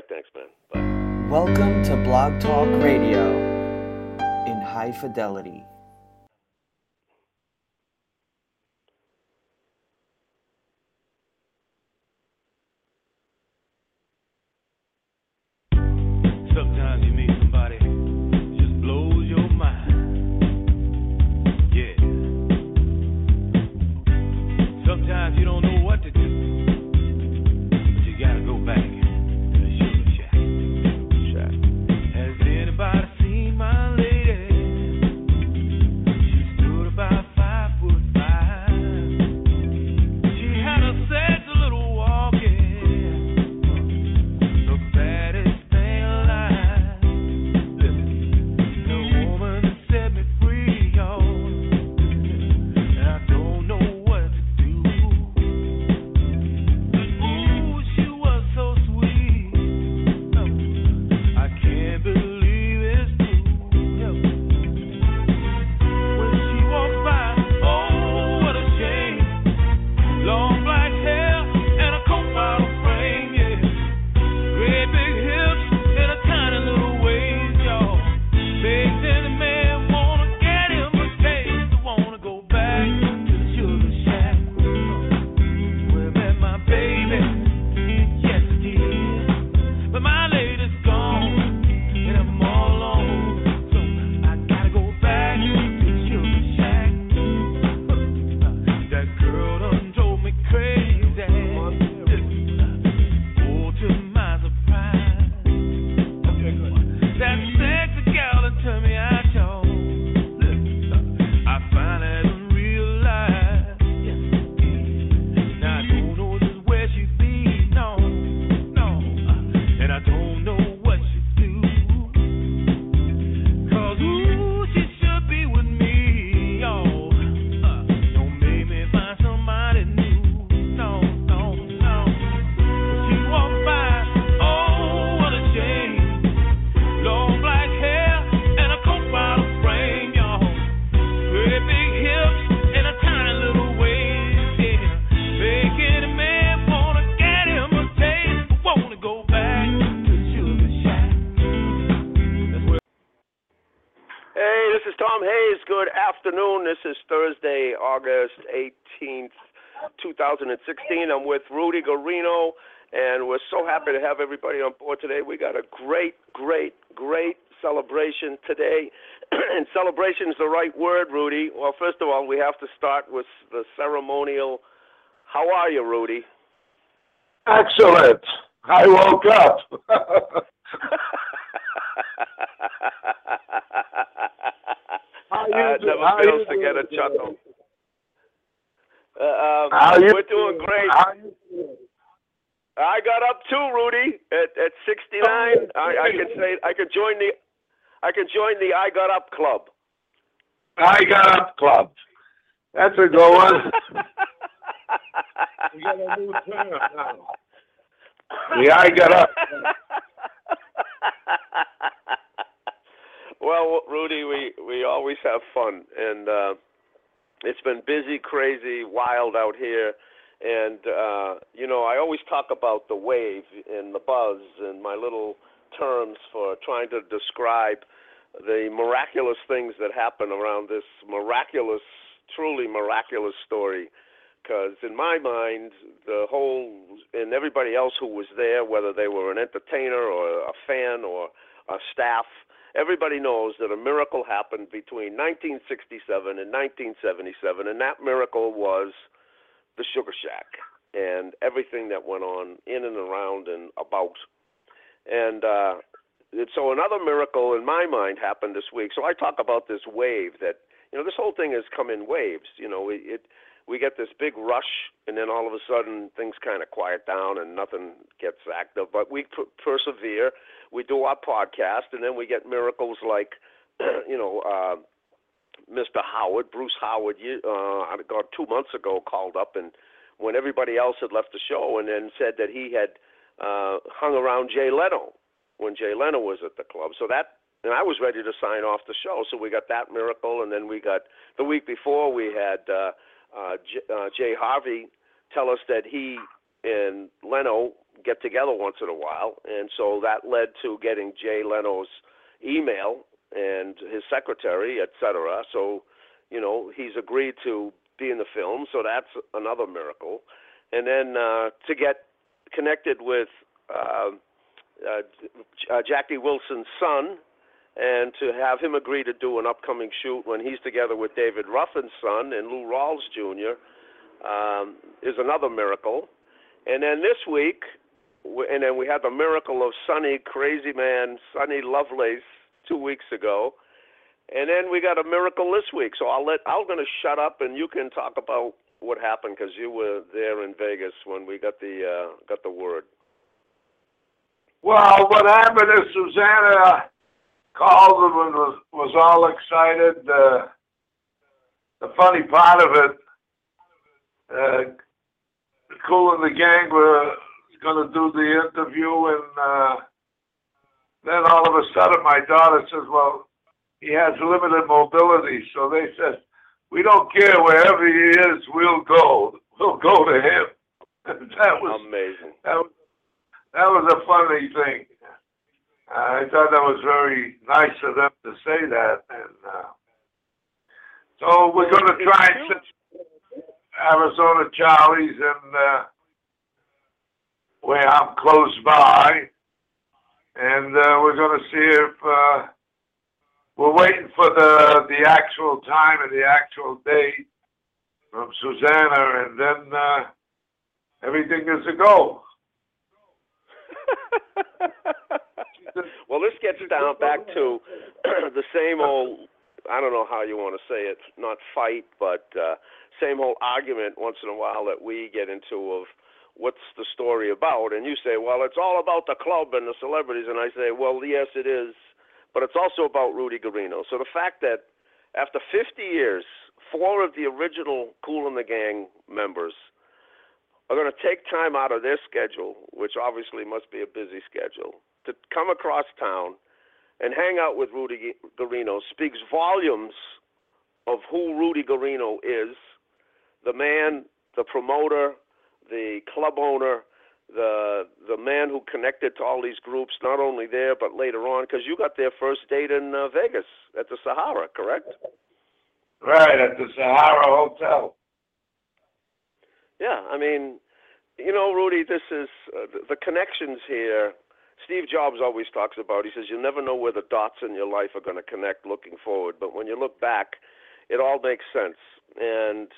right, thanks, man. Bye. Welcome to Blog Talk Radio in high fidelity. Is Thursday, August 18th, 2016. I'm with Rudy Guarino, and we're so happy to have everybody on board today. We got a great, great, great celebration today. and celebration is the right word, Rudy. Well, first of all, we have to start with the ceremonial. How are you, Rudy? Excellent. I woke up. How you uh, never how fails to get a chuckle. Uh, um, we're doing great. How you doing? I got up too, Rudy. At at 69, I, I can say I can join the I can join the I got up club. I got up club. That's a good one. We got a new term now. The I got up. well, Rudy, we we always have fun, and uh, it's been busy, crazy, wild out here. And uh, you know, I always talk about the wave and the buzz and my little terms for trying to describe the miraculous things that happen around this miraculous, truly miraculous story. Because in my mind, the whole and everybody else who was there, whether they were an entertainer or a fan or a staff, everybody knows that a miracle happened between 1967 and 1977, and that miracle was the Sugar Shack and everything that went on in and around and about. And uh, so another miracle in my mind happened this week. So I talk about this wave that you know this whole thing has come in waves. You know, it, it we get this big rush, and then all of a sudden things kind of quiet down and nothing gets active. But we per- persevere. We do our podcast, and then we get miracles like, you know, uh, Mr. Howard, Bruce Howard. Uh, I got two months ago called up, and when everybody else had left the show, and then said that he had uh, hung around Jay Leno when Jay Leno was at the club. So that and I was ready to sign off the show. So we got that miracle, and then we got the week before we had uh, uh, J, uh, Jay Harvey tell us that he and Leno get together once in a while, and so that led to getting Jay Leno's email and his secretary, et cetera. So, you know, he's agreed to be in the film, so that's another miracle. And then uh, to get connected with uh, uh, uh, Jackie Wilson's son, and to have him agree to do an upcoming shoot when he's together with David Ruffin's son and Lou Rawls Jr. Um, is another miracle. And then this week, and then we had the miracle of Sonny Crazy Man, Sonny Lovelace, two weeks ago, and then we got a miracle this week. So I'll let I'm going to shut up, and you can talk about what happened because you were there in Vegas when we got the uh, got the word. Well, what happened is Susanna called and was was all excited. Uh, the funny part of it, uh, Kool and the Gang were going to do the interview, and uh, then all of a sudden my daughter says, "Well, he has limited mobility," so they said, "We don't care wherever he is, we'll go. We'll go to him." that was amazing. That was that was a funny thing. I thought that was very nice of them to say that, and uh, so we're going to try and Arizona Charlie's and uh, where I'm close by, and uh, we're going to see if uh, we're waiting for the the actual time and the actual date from Susanna, and then uh, everything is a go. well, this gets down back to the same old. I don't know how you want to say it, not fight, but uh, same old argument once in a while that we get into of what's the story about? And you say, well, it's all about the club and the celebrities. And I say, well, yes, it is, but it's also about Rudy Guarino. So the fact that after 50 years, four of the original Kool and the Gang members are going to take time out of their schedule, which obviously must be a busy schedule, to come across town and hang out with Rudy Guarino speaks volumes of who Rudy Guarino is, the man, the promoter, the club owner, the the man who connected to all these groups, not only there but later on, because you got their first date in uh, Vegas at the Sahara, correct? Right at the Sahara Hotel. Yeah, I mean, you know, Rudy, this is uh, the, the connections here. Steve Jobs always talks about. He says you never know where the dots in your life are going to connect looking forward, but when you look back, it all makes sense. And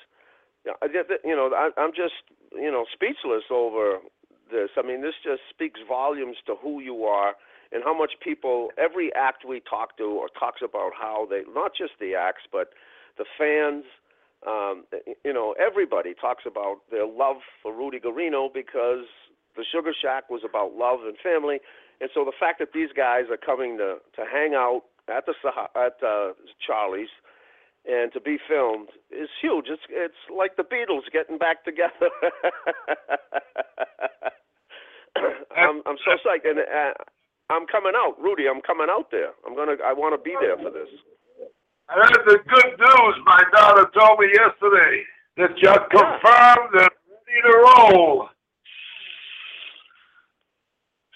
you know, I, I'm just you know speechless over this. I mean, this just speaks volumes to who you are and how much people. Every act we talk to or talks about how they not just the acts, but the fans. Um, you know, everybody talks about their love for Rudy Guarino because the Sugar Shack was about love and family, and so the fact that these guys are coming to to hang out at the at uh, Charlie's and to be filmed is huge. It's it's like the Beatles getting back together. I'm I'm so psyched, and uh, I'm coming out, Rudy. I'm coming out there. I'm gonna. I want to be there for this. I heard the good news. My daughter told me yesterday that you're confirmed and ready to roll.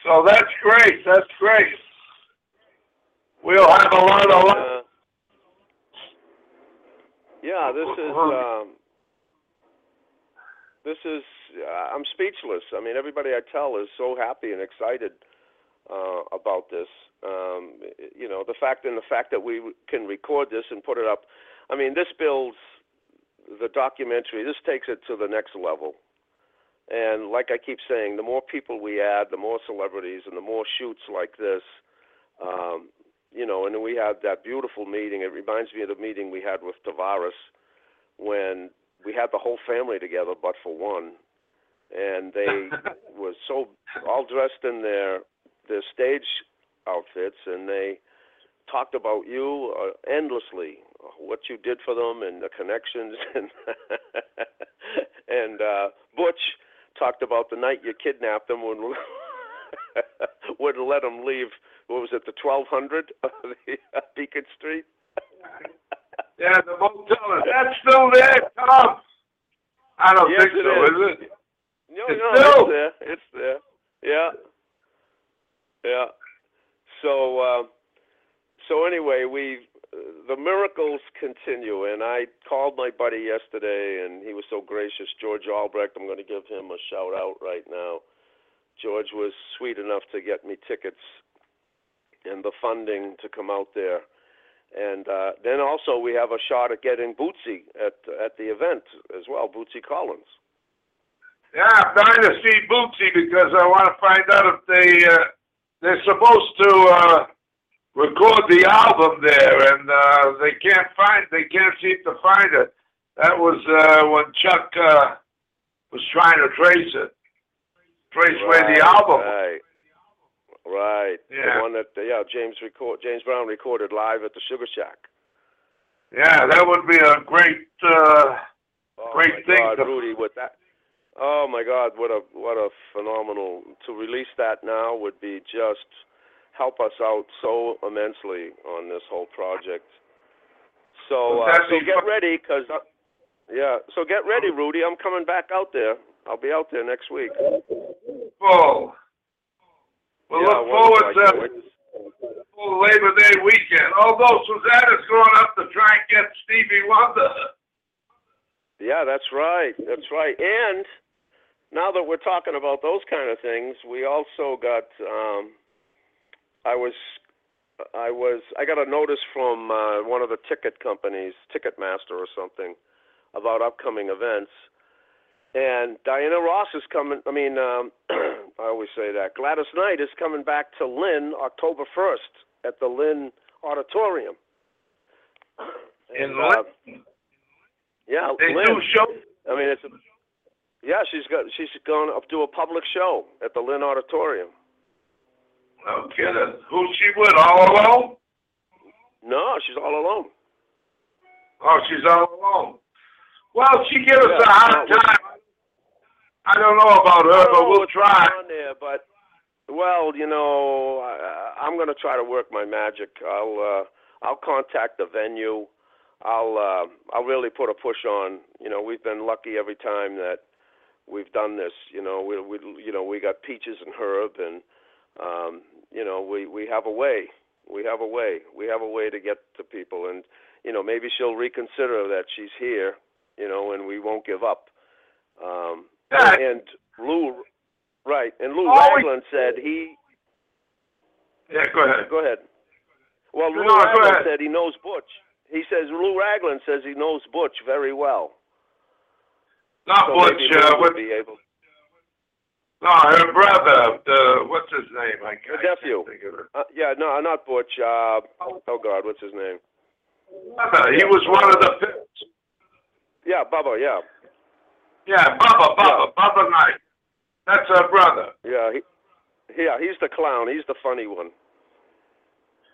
So that's great. That's great. We'll have a lot of. Yeah, this is. Um, this is. Uh, I'm speechless. I mean, everybody I tell is so happy and excited uh, about this. Um, you know, the fact and the fact that we can record this and put it up. I mean, this builds the documentary. This takes it to the next level. And like I keep saying, the more people we add, the more celebrities, and the more shoots like this, um, you know. And then we had that beautiful meeting. It reminds me of the meeting we had with Tavares when we had the whole family together, but for one, and they were so all dressed in their their stage outfits, and they talked about you uh, endlessly, what you did for them, and the connections, and and uh, Butch talked about the night you kidnapped them when wouldn't let them leave. What was it, the 1200 of the uh, Beacon Street? yeah, the motel. That's still there, Tom? I don't yes, think so, is. is it? No, It's no, still- it's there. It's there. Yeah. Yeah. So, uh, so anyway, we the miracles continue, and I called my buddy yesterday, and he was so gracious. George Albrecht, I'm going to give him a shout out right now. George was sweet enough to get me tickets and the funding to come out there. And uh, then also we have a shot at getting Bootsy at at the event as well, Bootsy Collins. Yeah, I'm dying to see Bootsy because I want to find out if they uh, they're supposed to uh, record the album there, and uh, they can't find they can't seem to find it. That was uh, when Chuck uh, was trying to trace it, trace where the album. Right. Right. Yeah. The one that yeah James record James Brown recorded live at the Sugar Shack. Yeah, that would be a great. Uh, Oh Great thing God, to- Rudy, with that. Oh my God, what a what a phenomenal to release that now would be just help us out so immensely on this whole project. So uh, so get ready, cause uh, yeah, so get ready, Rudy. I'm coming back out there. I'll be out there next week. full. We'll yeah, look forward to full Labor Day weekend. Although Susanna's going up to try and get Stevie Wonder. Yeah, that's right. That's right. And now that we're talking about those kind of things, we also got. Um, I was, I was, I got a notice from uh, one of the ticket companies, Ticketmaster or something, about upcoming events. And Diana Ross is coming. I mean, um, I always say that Gladys Knight is coming back to Lynn October first at the Lynn Auditorium. In uh, Lynn? yeah, They Lynn. do shows. I mean, it's a, yeah. She's got she's going to do a public show at the Lynn Auditorium. No kidding. Who's she with? All alone? No, she's all alone. Oh, she's all alone. Well, she gave us Yeah, a hard time. I don't know about her, don't but we'll try. on there, but well, you know, I, I'm going to try to work my magic. I'll uh, I'll contact the venue. I'll uh, I'll really put a push on. You know, we've been lucky every time that we've done this. You know, we we you know we got peaches and herb, and um, you know we we have a way. We have a way. We have a way to get to people, and you know maybe she'll reconsider that she's here. You know, and we won't give up. Um, Yeah. and Lou, right? And Lou Always- Ragland said he. Yeah, go ahead. Go ahead. Well, Lou No, Ragland said he knows Butch. He says Lou Ragland says he knows Butch very well. Not So Butch, uh, would be able. no, her brother, the, what's his name? I, Her I nephew. Uh, yeah, no, not Butch. Uh, oh God, what's his name? He was one of the Pips. Yeah, Bubba. Yeah, Yeah, Bubba, Bubba, Bubba Knight. That's her brother. yeah, he, yeah. He's the clown. He's the funny one.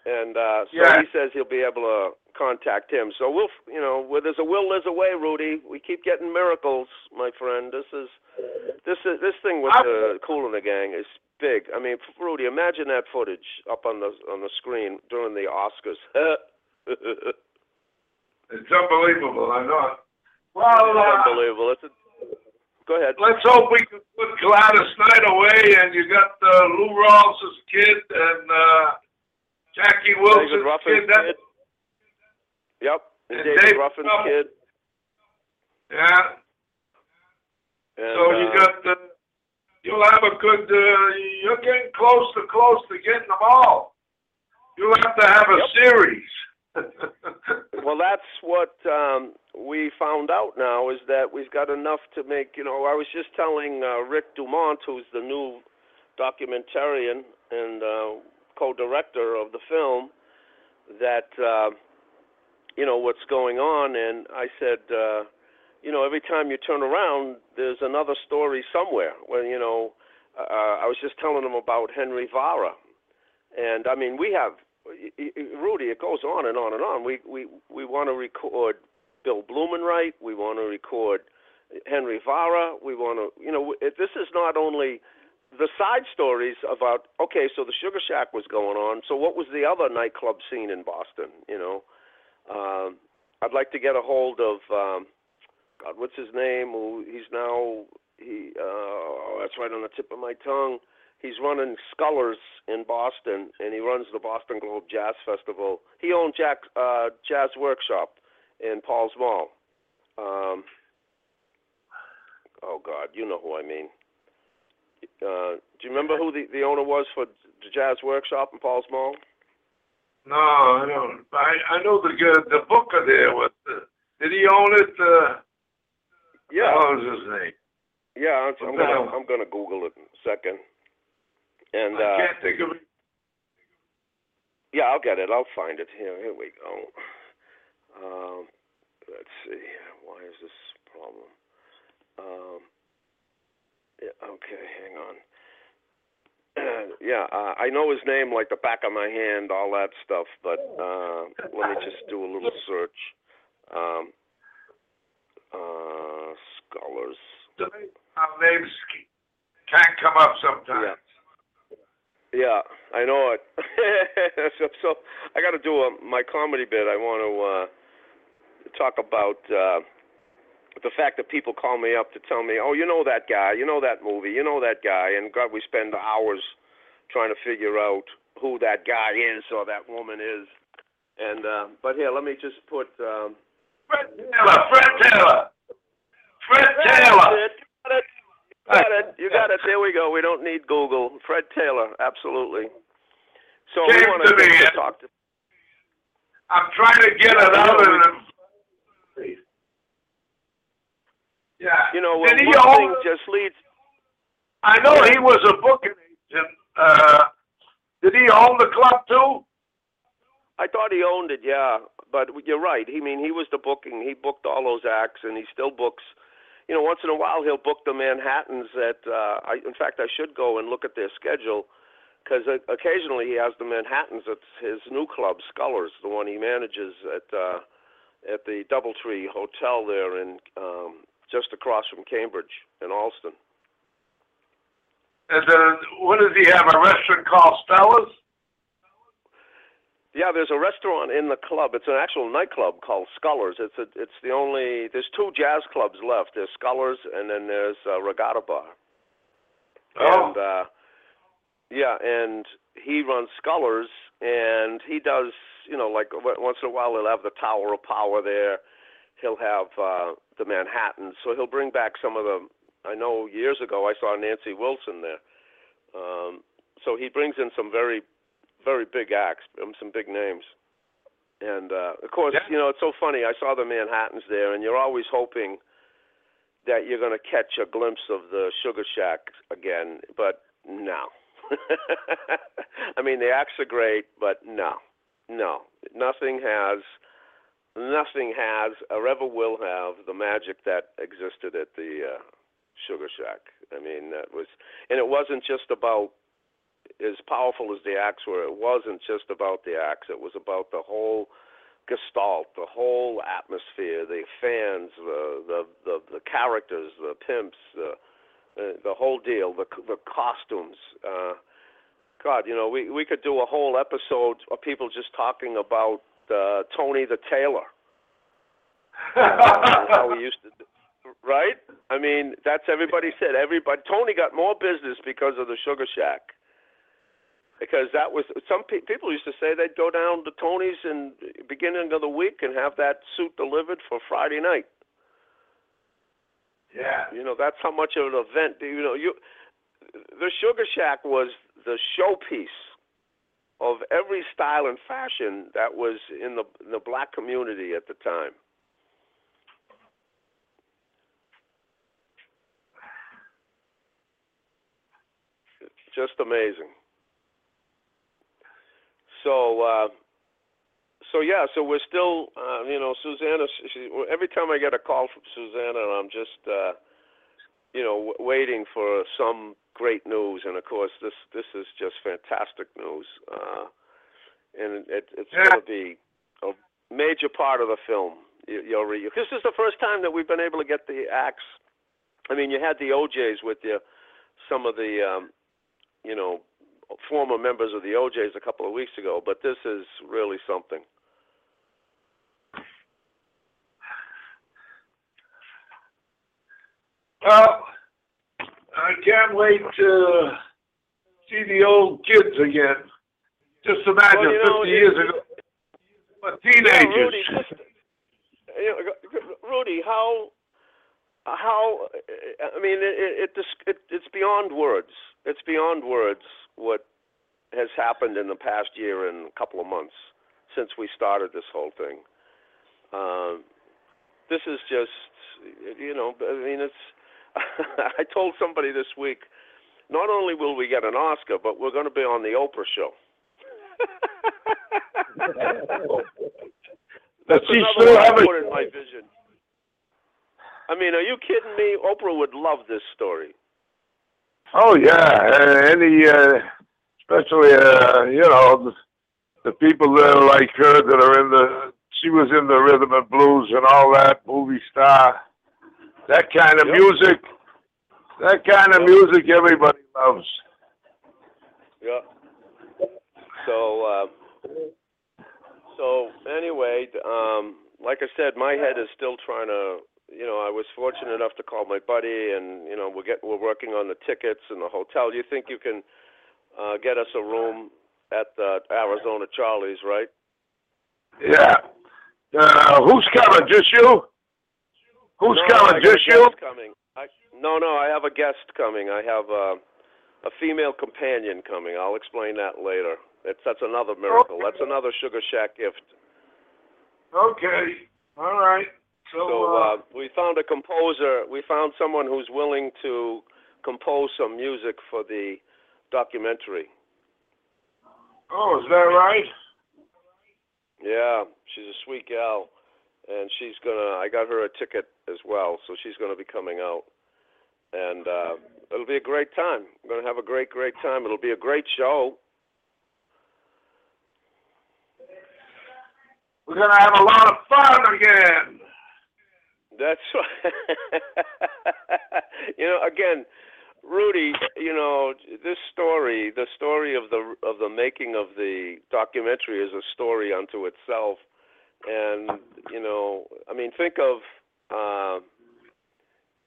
And uh, so Yeah. he says he'll be able to contact him. So we'll, you know, where there's a will, there's a way, Rudy. We keep getting miracles, my friend. This is, this is this thing with the Kool and the Gang is big. I mean, Rudy, imagine that footage up on the on the screen during the Oscars. It's unbelievable, I know. Well, uh, Unbelievable. It's a, go ahead. let's hope we can put Gladys Knight away, and you got uh, Lou Rawls's kid and uh, Jackie Wilson's kid. That, kid. Yep. And And David David Ruffin's Ruffin. kid. Yeah. And, so you uh, got the. You'll have a good. Uh, you're getting close to close to getting them all. You'll have to have a Yep. series. Well, that's what um, we found out now is that we've got enough to make. You know, I was just telling uh, Rick Dumont, who's the new documentarian and uh, co-director of the film, that uh, you know what's going on, and I said, uh, you know, every time you turn around, there's another story somewhere. When you know, uh, I was just telling him about Henry Vara, and I mean, we have Rudy. It goes on and on and on. We we we want to record Bill Blumenwright. We want to record Henry Vara. We want to, you know, this is not only the side stories about okay, so the Sugar Shack was going on. So what was the other nightclub scene in Boston? You know, um, I'd like to get a hold of um, God. What's his name? He's now he? Uh, that's right on the tip of my tongue. He's running Scullers in Boston, and he runs the Boston Globe Jazz Festival. He owned Jack uh, Jazz Workshop in Paul's Mall. Um, oh God, you know who I mean. Uh, do you remember who the, the owner was for the Jazz Workshop in Paul's Mall? No, I don't. I I know the good the booker there. What the, did he own it? Uh, Yeah, What was his name? yeah. I'm, I'm gonna I'm gonna Google it in a second. And I uh, can't think of it. Yeah, I'll get it. I'll find it. Here, here we go. Um, let's see. Why is this problem? Um, yeah, okay, hang on. yeah, uh, I know his name like the back of my hand, all that stuff. But uh, let me just do a little search. Um, uh, Scullers. Our names can't come up sometimes. Yeah, I know it. so, so I got to do a, my comedy bit. I want to uh, talk about uh, the fact that people call me up to tell me, "Oh, you know that guy, you know that movie, you know that guy," and God, we spend hours trying to figure out who that guy is or that woman is. And uh, but here, let me just put. Um, Fred Taylor. Fred Taylor. Fred Taylor. Got it. You got it. There we go. We don't need Google. Fred Taylor, absolutely. So we want to talk to. I'm trying to get it out of him. Yeah. You know, when he one thing just leads. I know he was a booking agent. Uh, did he own the club too? I thought he owned it, yeah. But you're right. He I mean he was the booking. He booked all those acts, and he still books. You know, once in a while he'll book the Manhattan's. At uh, I, in fact, I should go and look at their schedule because occasionally he has the Manhattans at his new club, Scullers, the one he manages at uh, at the DoubleTree Hotel there in um, just across from Cambridge in Allston. And then what does he have? A restaurant called Stella's? Yeah, there's a restaurant in the club. It's an actual nightclub called Scullers. It's a, it's the only there's two jazz clubs left. There's Scullers and then there's uh, Regatta Bar. Oh. And uh yeah, and he runs Scullers and he does, you know, like w- once in a while he'll have the Tower of Power there. He'll have uh the Manhattan. So he'll bring back some of the I know years ago I saw Nancy Wilson there. Um so he brings in some very very big acts, um, some big names. And uh of course, Yeah. you know, it's so funny. I saw the Manhattans there and you're always hoping that you're going to catch a glimpse of the Sugar Shack again, but no. I mean, the acts are great, but no, no, nothing has, nothing has or ever will have the magic that existed at the uh, Sugar Shack. I mean, that was, and it wasn't just about as powerful as the acts were. It wasn't just about the acts. It was about the whole gestalt, the whole atmosphere, the fans, the the the, the characters, the pimps, the the, whole deal, the the costumes. Uh, God, you know, we we could do a whole episode of people just talking about uh, Tony the Tailor and how he used to. Right? I mean, that's everybody said. Everybody. Tony got more business because of the Sugar Shack because that was some pe- people used to say they'd go down to Tony's in beginning of the week and have that suit delivered for Friday night. Yeah. You know, that's how much of an event. You know, you the Sugar Shack was the showpiece of every style and fashion that was in the in the black community at the time. Just amazing. So, uh, so yeah, so we're still, uh, you know, Susanna. She, every time I get a call from Susanna, I'm just, uh, you know, w- waiting for some great news. And of course, this this is just fantastic news, uh, and it, it's Yeah. going to be a major part of the film. You, you'll re- this is the first time that we've been able to get the acts. I mean, you had the OJ's with you, some of the, um, you know, former members of the OJ's a couple of weeks ago, but this is really something. Well, I can't wait to see the old kids again. Just imagine Well, you know, 50 years ago, but Yeah, teenagers. Rudy, just, you know, Rudy, how, how? I mean, it, it, it, it, it's beyond words. It's beyond words what has happened in the past year and a couple of months since we started this whole thing. Um, this is just, you know, I mean, it's. I told somebody this week, not only will we get an Oscar, but we're going to be on the Oprah show. That's she another still one I have put in my vision. I mean, are you kidding me? Oprah would love this story. Oh yeah, any, uh, especially uh, you know the, the people that are like her that are in the. She was in the rhythm and blues and all that movie star. That kind of Yep. music. That kind of Yep. music everybody loves. Yeah. So, uh, so anyway, um, like I said, my head is still trying to. You know, I was fortunate enough to call my buddy, and you know, we're get we're working on the tickets and the hotel. You think you can uh, get us a room at the Arizona Charlie's, right? Yeah. Uh, who's coming? Just you? Who's no, coming? Just you? coming. I, no, no, I have a guest coming. I have uh, a female companion coming. I'll explain that later. It's that's another miracle. That's another Sugar Shack gift. Okay. All right. So, So uh, uh, we found a composer. We found someone who's willing to compose some music for the documentary. oh, is that right? Yeah, she's a sweet gal, and she's gonna. I got her a ticket as well, so she's gonna be coming out, and uh, it'll be a great time. We're gonna have a great, great time. It'll be a great show. We're gonna have a lot of fun again. That's right. you know, again, Rudy. You know, this story, the story of the of the making of the documentary, is a story unto itself. And you know, I mean, think of, uh,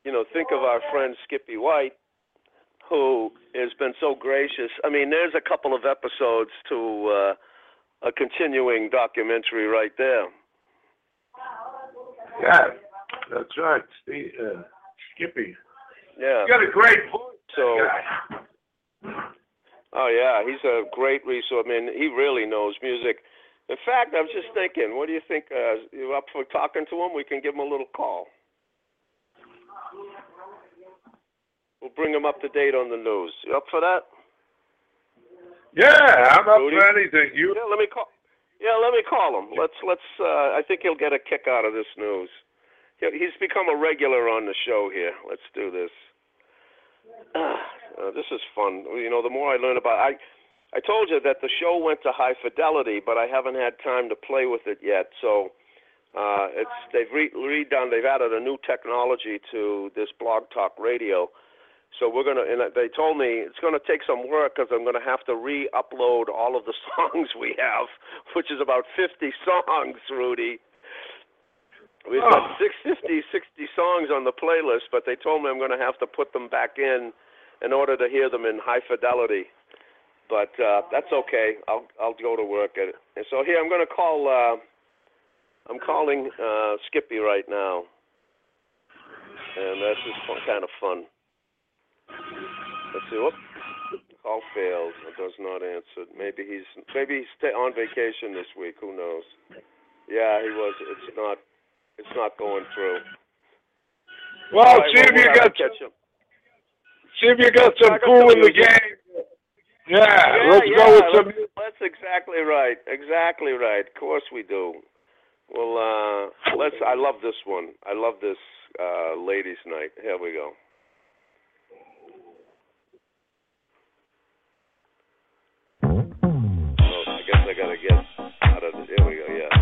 you know, think of our friend Skippy White, who has been so gracious. I mean, there's a couple of episodes to uh, a continuing documentary right there. Yeah, that's right. See, uh, Skippy. Yeah. You got a great voice. So. Oh yeah, he's a great resource. I mean, he really knows music. In fact, I was just thinking, what do you think? Uh, you up for talking to him? We can give him a little call. We'll bring him up to date on the news. You up for that? Yeah, I'm up Rudy? for anything. You Yeah, let me call. Yeah, let me call him. Let's let's. Uh, I think he'll get a kick out of this news. He- He's become a regular on the show here. Let's do this. Uh, this is fun. You know, the more I learn about, I I told you that the show went to high fidelity, but I haven't had time to play with it yet. So uh, it's they've re- redone. They've added a new technology to this blog talk radio. So we're gonna, and they told me it's gonna take some work because I'm gonna have to re-upload all of the songs we have, which is about 50 songs, Rudy. We've Oh. got six, 50, 60 songs on the playlist, but they told me I'm gonna have to put them back in in order to hear them in high fidelity. But uh, that's okay. I'll I'll go to work at it. And so here I'm gonna call. Uh, I'm calling uh, Skippy right now, and is fun, kind of fun. Let's see. Whoop. Call failed. It does not answer. Maybe he's maybe he's on vacation this week. Who knows? Yeah, he was. It's not. It's not going through. well, right, see if you got catch him. see if you got some Kool and the Gang. Yeah, Yeah, let's yeah, go with some. That's, exactly right. Exactly right. Of course we do. Well, uh, let's. I love this one. I love this uh, ladies' night. Here we go. Oh, I guess I gotta get out of. Here we go. Yeah.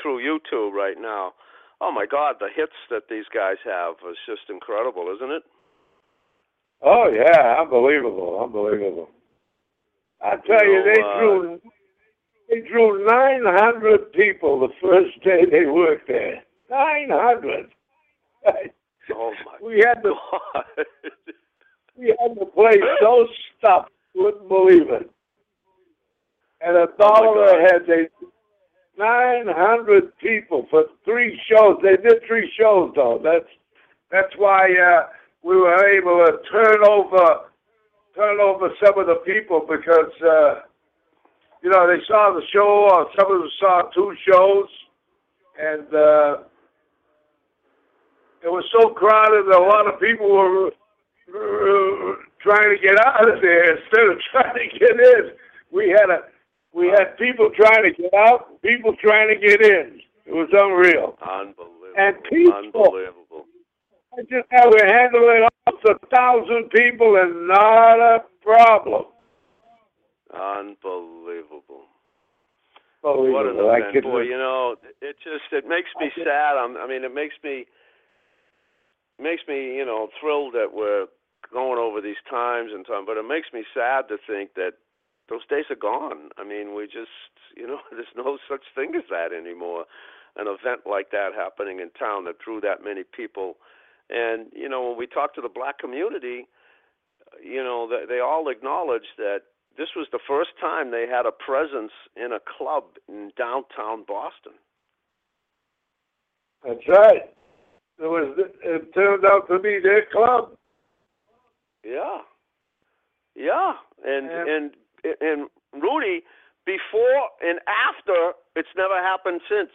through YouTube right now. Oh my God, the hits that these guys have is just incredible, isn't it? Oh yeah, unbelievable, unbelievable. I tell you, know, they uh, drew they drew nine hundred people the first day they worked there. Nine hundred. Oh my we had to God. we had to play so stuffed, wouldn't believe it. And a oh, dollar oh a head, they 900 people for three shows. They did three shows, though. That's that's why uh, we were able to turn over turn over some of the people because uh, you know they saw the show, or some of them saw two shows, and uh, it was so crowded that a lot of people were trying to get out of there instead of trying to get in. We had a we had people trying to get out, people trying to get in. It was unreal. Unbelievable. And people. Unbelievable. I just how we're handling almost a thousand people and not a problem. Unbelievable. Unbelievable. What an event, I boy! You know, it just it makes me I sad. I'm, I mean, it makes me makes me you know thrilled that we're going over these times and time, but it makes me sad to think that those days are gone. I mean, we just, you know, there's no such thing as that anymore. An event like that happening in town that drew that many people. And, you know, when we talk to the black community, you know, they, they all acknowledge that this was the first time they had a presence in a club in downtown Boston. That's right. It was. It turned out to be their club. Yeah. Yeah, and and, and and Rudy, before and after, it's never happened since.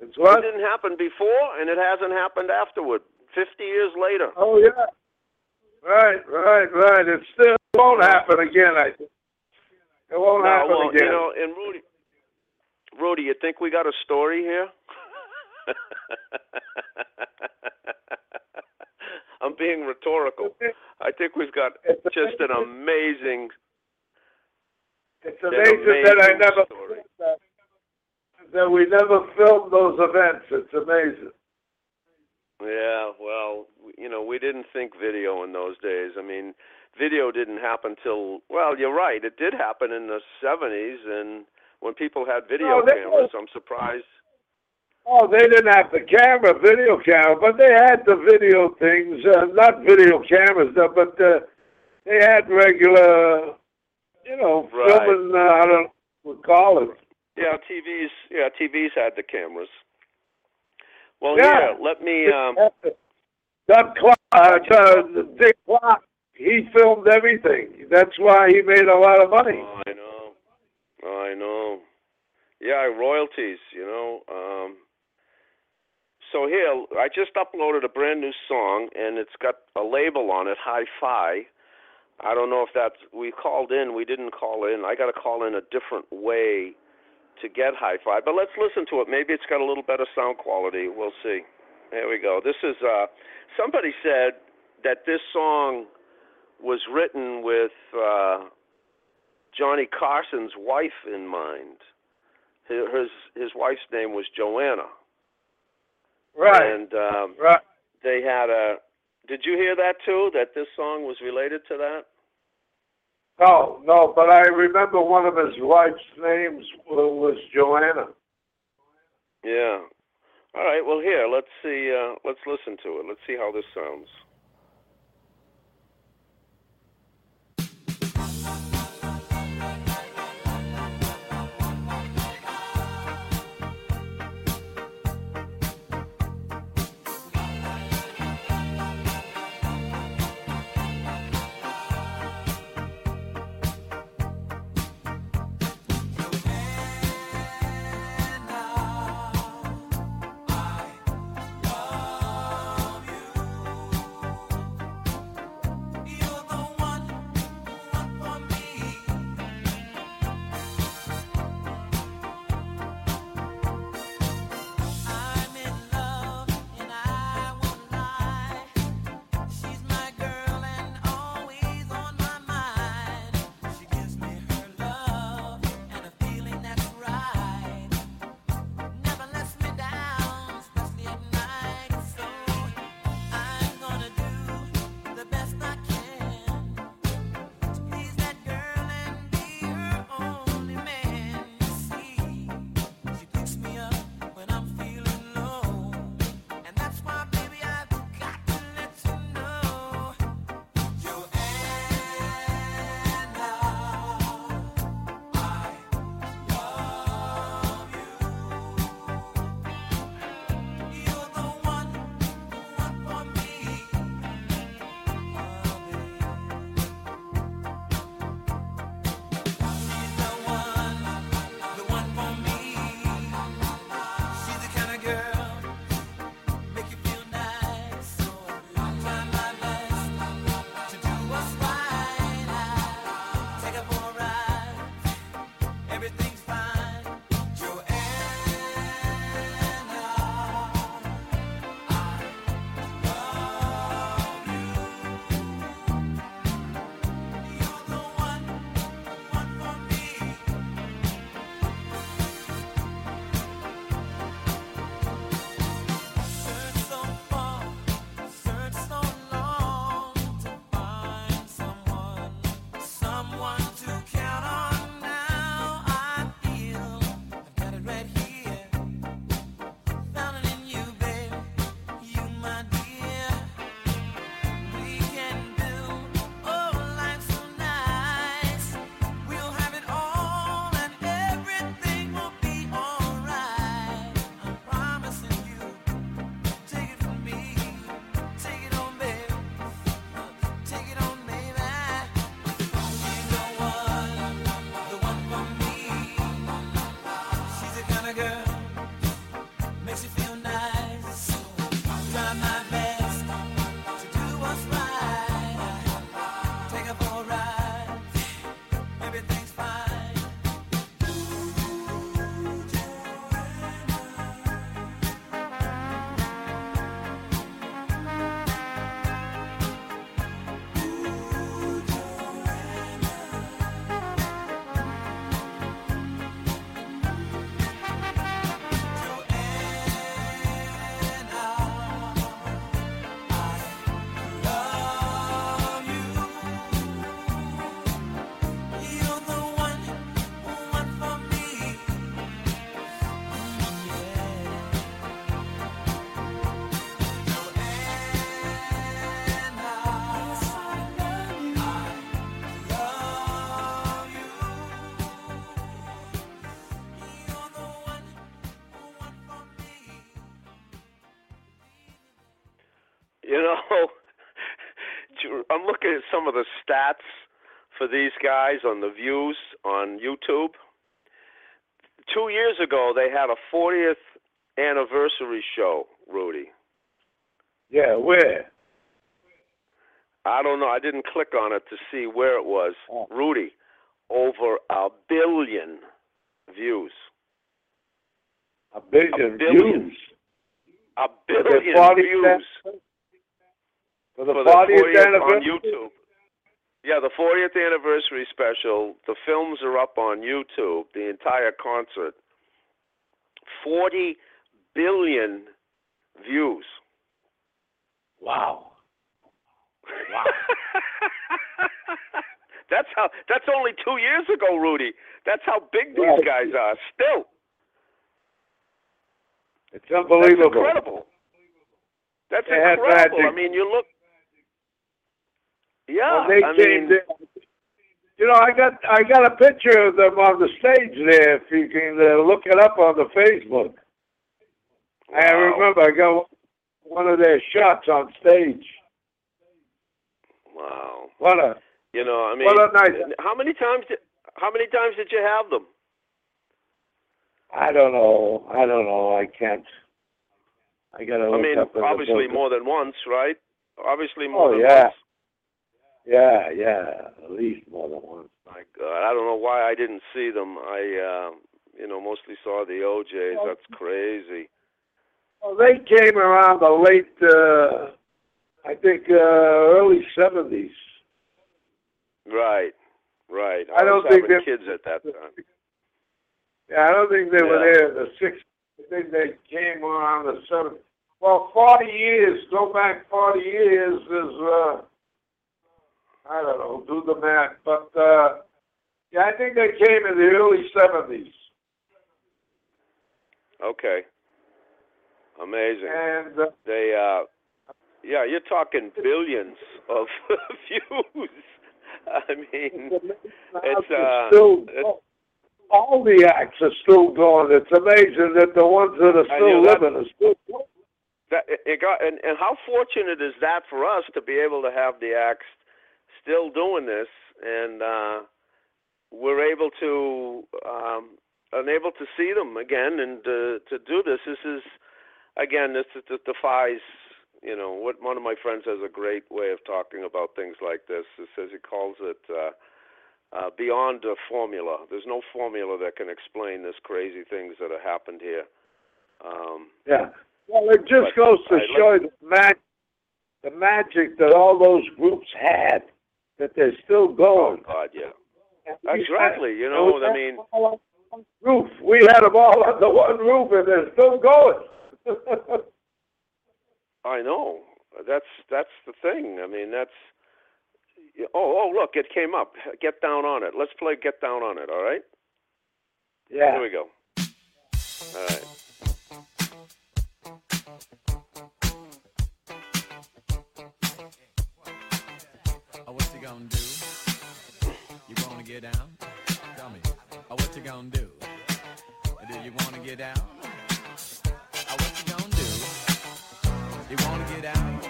It's what? It didn't happen before, and it hasn't happened afterward. Fifty years later. Oh yeah. Right, right, right. It still won't happen again. I think. It won't No, happen well, again. you know, and Rudy, Rudy, you think we got a story here? I'm being rhetorical. I think we've got It's just an amazing. amazing. It's an amazing that I never story. that, that we never filmed those events. It's amazing. Yeah, well, you know, we didn't think video in those days. I mean, video didn't happen till well, you're right. It did happen in the 70s, and when people had video No, cameras, I'm surprised. Oh, they didn't have the camera, video camera, but they had the video things. Uh, not video cameras, though, but uh, they had regular, you know, Right. filming. Uh, I don't know what call it. Yeah, TVs. Yeah, TVs had the cameras. Well, Yeah. here, let me. Um, Doug Clark, uh, uh, Dick Clark, he filmed everything. That's why he made a lot of money. oh, I know. I know. Yeah, royalties. You know. Um, so here, I just uploaded a brand new song, and it's got a label on it, Hi-Fi. I don't know if that's we called in. We didn't call in. I got to call in a different way to get Hi-Fi. But let's listen to it. Maybe it's got a little better sound quality. We'll see. Here we go. This is uh somebody said that this song was written with uh Johnny Carson's wife in mind. His, his wife's name was Joanna. Right, And um right. they had a Did you hear that too that this song was related to that? No, no, but I remember one of his wife's names was Joanna. Yeah. All right. Well, here, let's see. Uh, let's listen to it. Let's see how this sounds. At some of the stats for these guys on the views on YouTube. Two years ago, they had a 40th anniversary show, Rudy. Yeah, where? I don't know. I didn't click on it to see where it was. Oh. Rudy, over a billion views. A billion, A billion. views. A billion views For the for the 40th 40th on anniversary? YouTube. Yeah, the 40th anniversary special. The films are up on YouTube. The entire concert. 40 billion views. Wow. Wow. that's how. That's only two years ago, Rudy. That's how big these Right. guys are. Still, It's unbelievable. that's unbelievable. incredible. That's They had incredible. I mean, you look. Yeah, When they I came mean, there, you know, I got I got a picture of them on the stage there. If you can uh, look it up on the Facebook. I remember I got one of their shots on stage. Wow. What a You know, I mean, what a night! how many times did how many times did you have them? I don't know. I don't know. I can't. I gotta I mean, obviously more than once, right? Obviously more Oh, than yeah. once. Yeah, yeah, at least more than once. My God, I don't know why I didn't see them. I, uh, you know, mostly saw the O'Jays. That's crazy. Well, they came around the late, uh, I think, uh, early seventies. Right, right. I don't was think they kids at that time. Yeah, I don't think they were there in the sixties. I think they came around the seventies. Well, forty years. Go back forty years is, uh, I don't know. Do the math, but uh, yeah, I think they came in the early seventies. Okay. Amazing. And uh, They, uh, yeah, you're talking billions of views. I mean, it's, uh, still it's- all the acts are still going. It's amazing that the ones that are still that. living are still going. that it got and, and how fortunate is that for us to be able to have the acts still doing this and uh we're able to um unable to see them again and uh, to do this this is again this, this defies you know what one of my friends has a great way of talking about things like this it says he calls it uh uh, beyond a formula. There's no formula that can explain this crazy things that have happened here. Um, Yeah. Well, it just goes to I like- show the mag- the magic that all those groups had, that they're still going. oh. God, yeah. Exactly. You know, I mean, them all under one roof. We had them all under one roof, and they're still going. I know. That's that's the thing. I mean, that's. Oh, oh, look! It came up. Get down on it. Let's play Get Down on It. All right. yeah. Here we go. All right. Gonna do? You wanna get down? Tell me. Oh, what you gonna do? Do you wanna get down? Oh, what you gonna do? You wanna get down?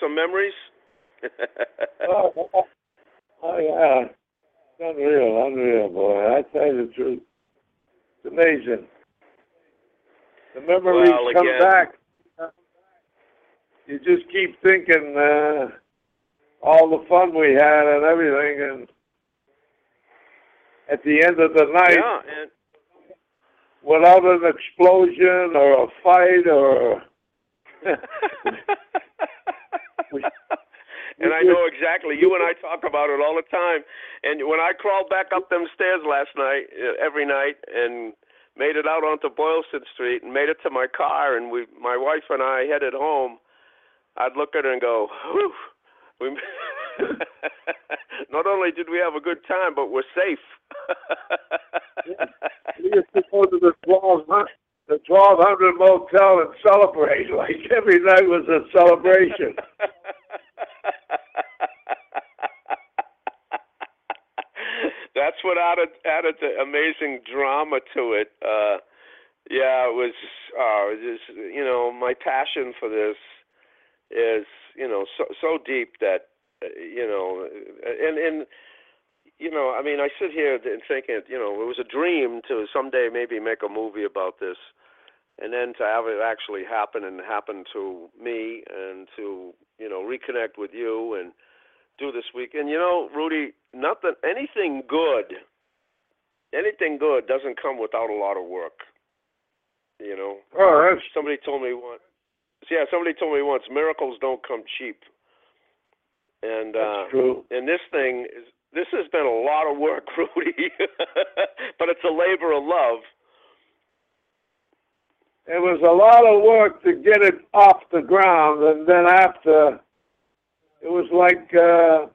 Some memories. Oh, oh yeah. It's unreal, unreal, boy. I tell you the truth. It's amazing. The memories Well, come again- back. You just keep thinking uh, all the fun we had and everything, and at the end of the night, yeah, and without an explosion or a fight or We- and I know exactly. You and I talk about it all the time. And when I crawled back up them stairs last night, uh, every night, and made it out onto Boylston Street and made it to my car, and we, my wife and I headed home, I'd look at her and go, "Whew." We, not only did we have a good time, but we're safe. we used to go to the twelve hundred the twelve hundred motel and celebrate. Like every night was a celebration. What added added the amazing drama to it. Uh, yeah, it was. Uh, it was just, you know, my passion for this is you know so so deep that uh, you know, and and you know, I mean, I sit here and thinking, you know, it was a dream to someday maybe make a movie about this, and then to have it actually happen and happen to me and to you know reconnect with you and do this week. And you know, Rudy, nothing, anything good, anything good doesn't come without a lot of work. You know, Oh, that's somebody told me once. Yeah, somebody told me once, miracles don't come cheap. And uh, that's true. and this thing is this has been a lot of work, Rudy, but it's a labor of love. It was a lot of work to get it off the ground, and then after, it was like uh,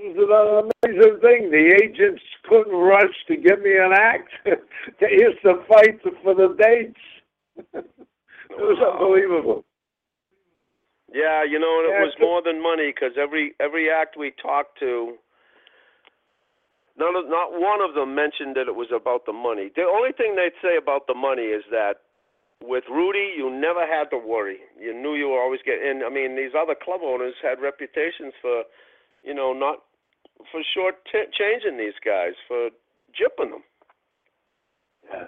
It was an amazing thing. The agents couldn't rush to give me an act. they used to fight for the dates. it was Wow. unbelievable. Yeah, you know, and it was more than money because every every act we talked to, none of, not one of them mentioned that it was about the money. The only thing they'd say about the money is that with Rudy, you never had to worry. You knew you were always getting. I mean, these other club owners had reputations for, you know, not for short t- changing these guys for jipping them. Yeah.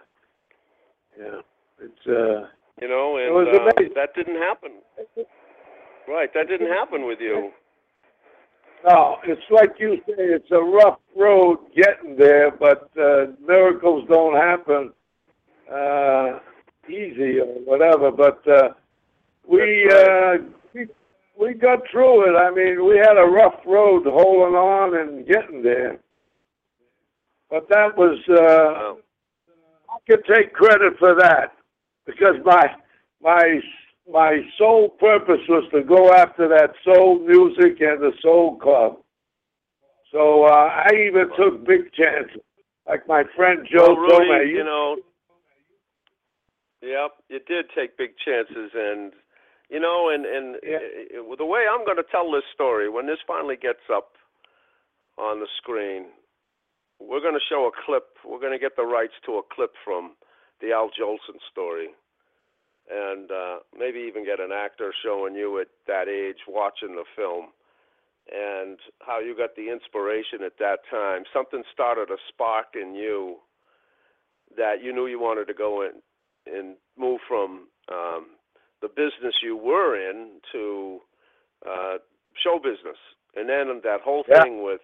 Yeah. It's uh You know, and was uh, that didn't happen. Right, that didn't happen with you. no, it's like you say, it's a rough road getting there, but uh miracles don't happen uh easy or whatever, but uh we uh we got through it. I mean, we had a rough road holding on and getting there. But that was uh. I could take credit for that because my my my sole purpose was to go after that soul music and the soul club. So uh, I even took big chances, like my friend Joe well, Rudy, told me. you know, yep, you did take big chances, and you know, and and Yeah. uh, the way I'm going to tell this story when this finally gets up on the screen, we're going to show a clip. We're going to get the rights to a clip from the Al Jolson story, and uh, maybe even get an actor showing you at that age watching the film. And how you got the inspiration at that time. Something started a spark in you that you knew you wanted to go in and move from um, the business you were in to uh, show business, and then that whole Yeah. thing with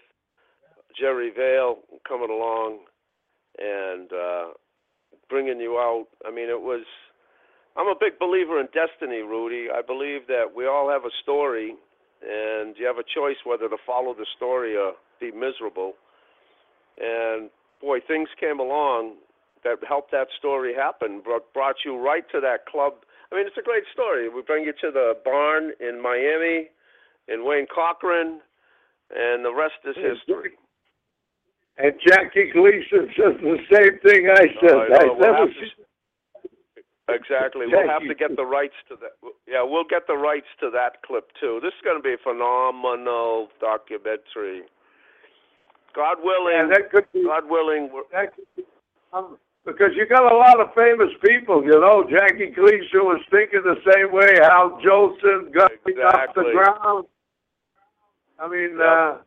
Jerry Vale coming along and uh, bringing you out. I mean, it was. I'm a big believer in destiny, Rudy. I believe that we all have a story, and you have a choice whether to follow the story or be miserable. And boy, things came along that helped that story happen. Brought brought you right to that club. I mean, it's a great story. We bring you to the barn in Miami, in Wayne Cochran, and the rest is history. And Jackie Gleason says the same thing I said. Oh, I. I We'll never to- Exactly. We'll have to get the rights to that. Yeah, we'll get the rights to that clip too. This is going to be a phenomenal documentary. God willing. yeah, that could be God willing. That could be, um, because you got a lot of famous people, you know. Jackie Gleason was thinking the same way. Al Jolson got me off the ground. I mean, uh,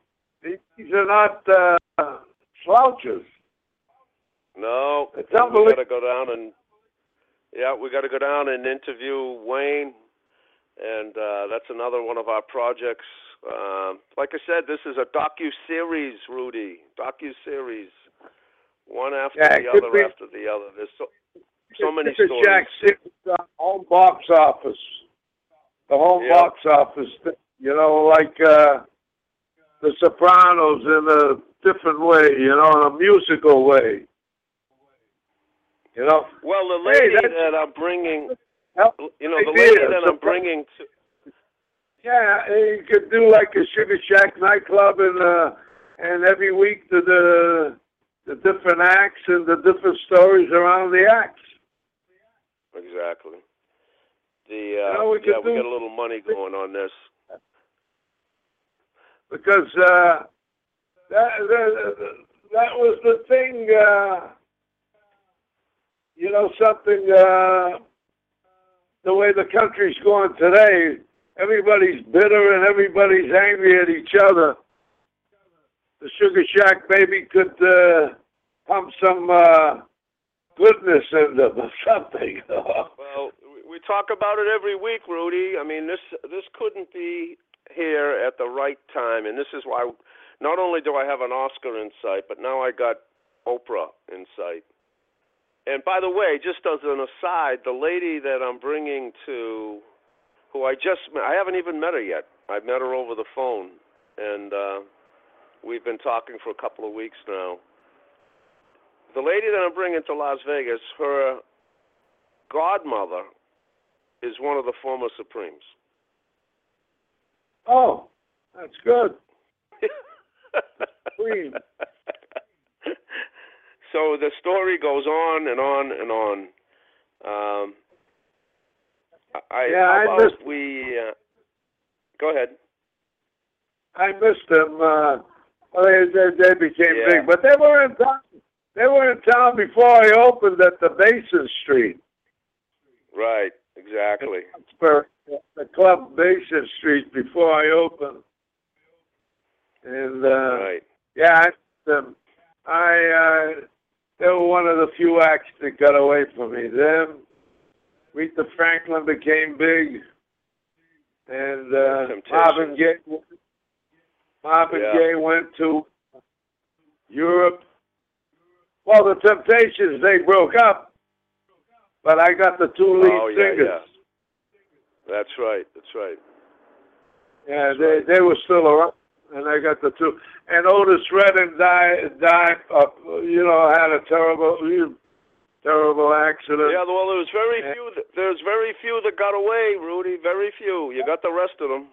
these are not uh, slouches. no, It's we got to go down and yeah, we got to go down and interview Wayne, and uh, that's another one of our projects. Um, like I said, this is a docu series, Rudy. Docu series, one after Yeah, the other be- after the other. There's so so many at stories. Jack Simmons, uh, home box office. The home Yeah. box office, you know, like uh, The Sopranos in a different way, you know, in a musical way. You know, Well, the lady that's- that I'm bringing, you know, the lady that I'm bringing to, yeah, you could do like a Sugar Shack nightclub, and uh, and every week the, the the different acts and the different stories around the acts. exactly. The uh, we yeah, we do- got a little money going on this. because uh, that, that that was the thing. Uh, you know, something. Uh, the way the country's going today, everybody's bitter and everybody's angry at each other. The Sugar Shack maybe could uh, pump some uh, goodness in them or something. Well, we- we talk about it every week, Rudy. I mean, this this couldn't be here at the right time, and this is why. Not only do I have an Oscar in sight, but now I got Oprah in sight. And by the way, just as an aside, the lady that I'm bringing to, who I just met, I haven't even met her yet. I met her over the phone, and uh, we've been talking for a couple of weeks now. The lady that I'm bringing to Las Vegas, her godmother is one of the former Supremes. oh, that's good. Queen. so the story goes on and on and on. Um, I, Yeah, I missed- we? Uh, go ahead. I missed him. Uh, they, they they became Yeah. big, but they were in town. They were in town before I opened at the Basin Street. Right. Exactly. for the club Basin Street before I opened. And uh Right. yeah, I, um, I uh they were one of the few acts that got away from me. Them Rita Franklin became big and uh. Marvin Gaye Marvin Yeah. Gaye went to Europe. Well the Temptations they broke up. But I got the two lead Oh, yeah, singers. yeah. That's right. That's right. Yeah, they they were still around, and I got the two. And Otis Redding died, died. Uh, you know, had a terrible, terrible accident. Yeah. Well, there was very Yeah. few. There's very few that got away, Rudy. Very few. You got the rest of them.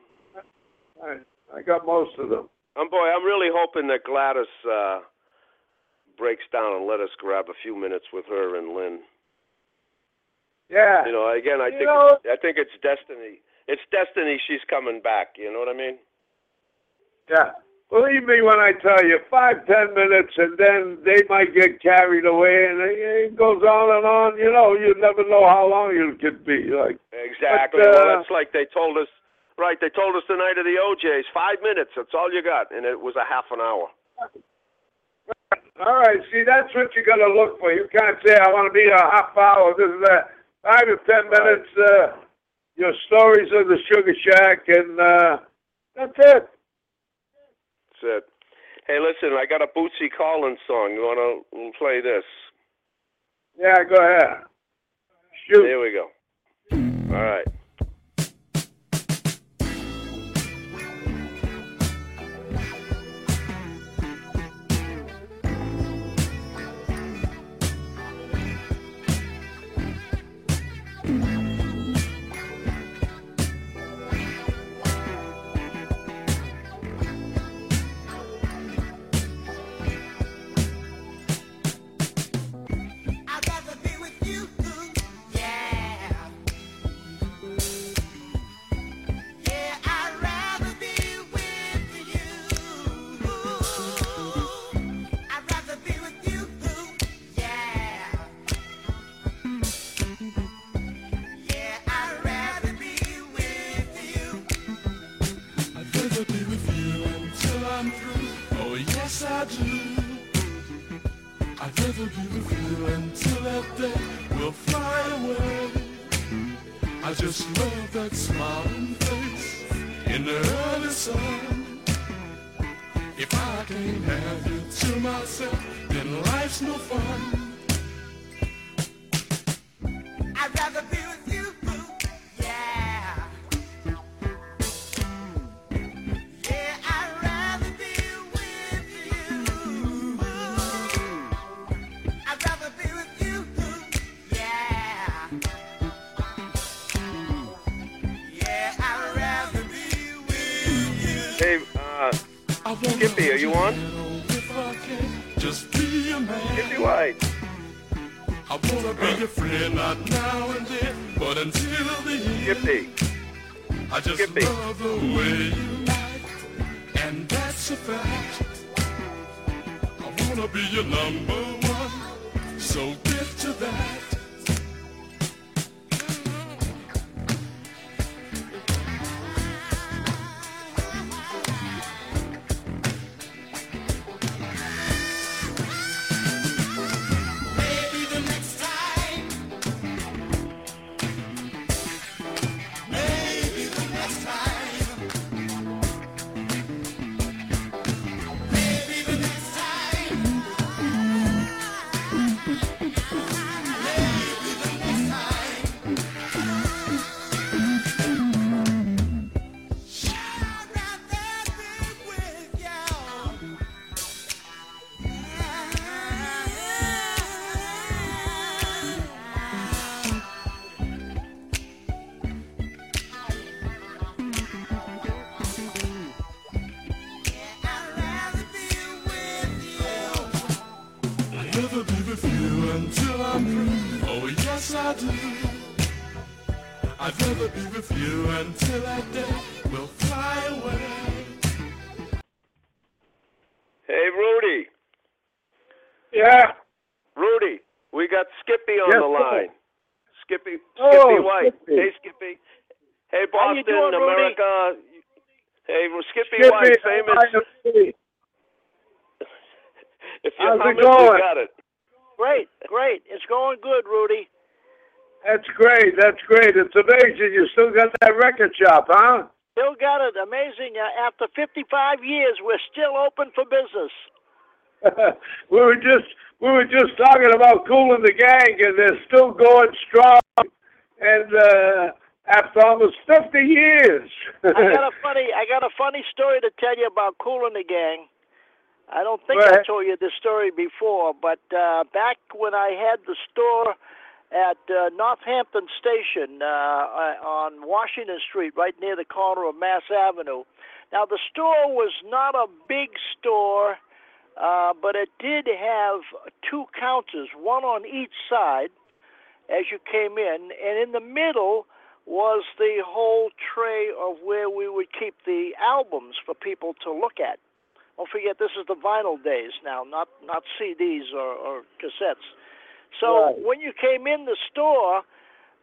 I, I got most of them. Um, boy, I'm really hoping that Gladys uh, breaks down and let us grab a few minutes with her and Lynn. Yeah, You know, again, I You think know- I think it's destiny. It's destiny. She's coming back. You know what I mean? yeah. Believe me when I tell you, five, ten minutes, and then they might get carried away, and it, it goes on and on. You know, you never know how long you could be. Like, Exactly. But, uh, well, that's like they told us. Right, they told us the night of the O'Jays, five minutes. That's all you got, and it was a half an hour. all right, see, that's what you got to look for. You can't say I want to be a half hour. This is that. Five to ten minutes. Uh, your stories of the Sugar Shack, and uh, that's it. That's it. Hey, listen, I got a Bootsy Collins song. You want to play this? Yeah, go ahead. Shoot. Here we go. All right. Never be with you until I'm through. Oh, yes, I do. I'd rather be with you until that day will fly away. Hey, Rudy. Yeah. Rudy, we got Skippy on Yes, the sir. line. Skippy, oh, Skippy Oh, White. Skippy. Hey, Skippy. Hey, How you Boston, doing, Rudy? America. Hey, Skippy, Skippy, White, famous. IMC. If you How's it it, going? got it. Great, great. It's going good, Rudy. That's great. That's great. It's amazing you still got that record shop, huh? Still got it. Amazing. Uh, after 55 years, we're still open for business. we were just we were just talking about Kool and the Gang, and they're still going strong. And uh, after almost fifty years, I got a funny, I got a funny story to tell you about Kool and the Gang. I don't think I told you this story before, but uh, back when I had the store at uh, Northampton Station uh, on Washington Street, right near the corner of Mass Avenue. Now the store was not a big store, uh, but it did have two counters, one on each side as you came in, and in the middle was the whole tray of where we would keep the albums for people to look at. Don't forget, this is the vinyl days now, not not CDs or, or cassettes. So Right. when you came in the store,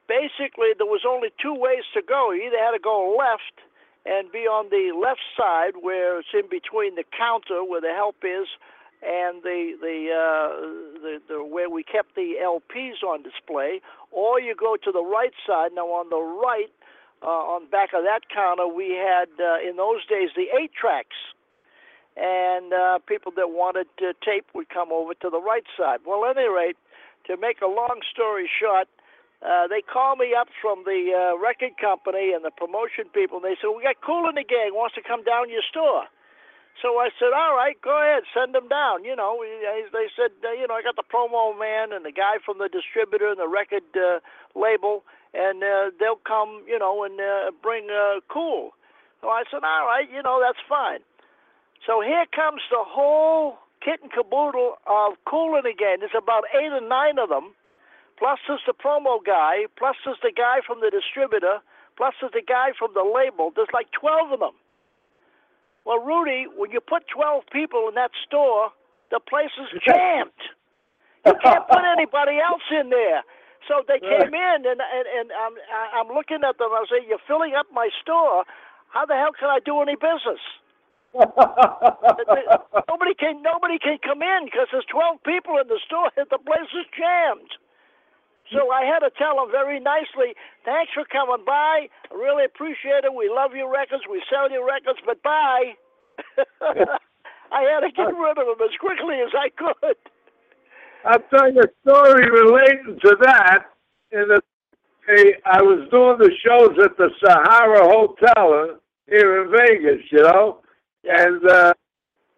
basically there was only two ways to go. You either had to go left and be on the left side where it's in between the counter where the help is and the the uh the, the where we kept the LPs on display or you go to the right side now on the right uh, on back of that counter we had uh, in those days the eight tracks and uh, people that wanted uh, tape would come over to the right side well at any rate to make a long story short uh, they called me up from the uh, record company and the promotion people, and they said, "We got Kool and the Gang wants to come down your store." So I said, "All right, go ahead, send them down." You know, they they said, uh, "You know, I got the promo man and the guy from the distributor and the record uh, label, and uh, they'll come, you know, and uh, bring uh, Kool." So I said, "All right, you know, that's fine." So here comes the whole kit and caboodle of Cool again. There's about eight or nine of them plus there's the promo guy, plus there's the guy from the distributor, plus there's the guy from the label. There's like 12 of them. Well, Rudy, when you put 12 people in that store, the place is jammed. You can't put anybody else in there. So they came in, and and, and I'm I'm looking at them. I say, "You're filling up my store. How the hell can I do any business?" nobody can nobody can come in because there's 12 people in the store. The place is jammed. So I had to tell them very nicely, thanks for coming by. I really appreciate it. We love your records. We sell your records, but bye. I had to get rid of them as quickly as I could. I'll tell you a story relating to that. In the, I was doing the shows at the Sahara Hotel uh, here in Vegas, you know, and uh,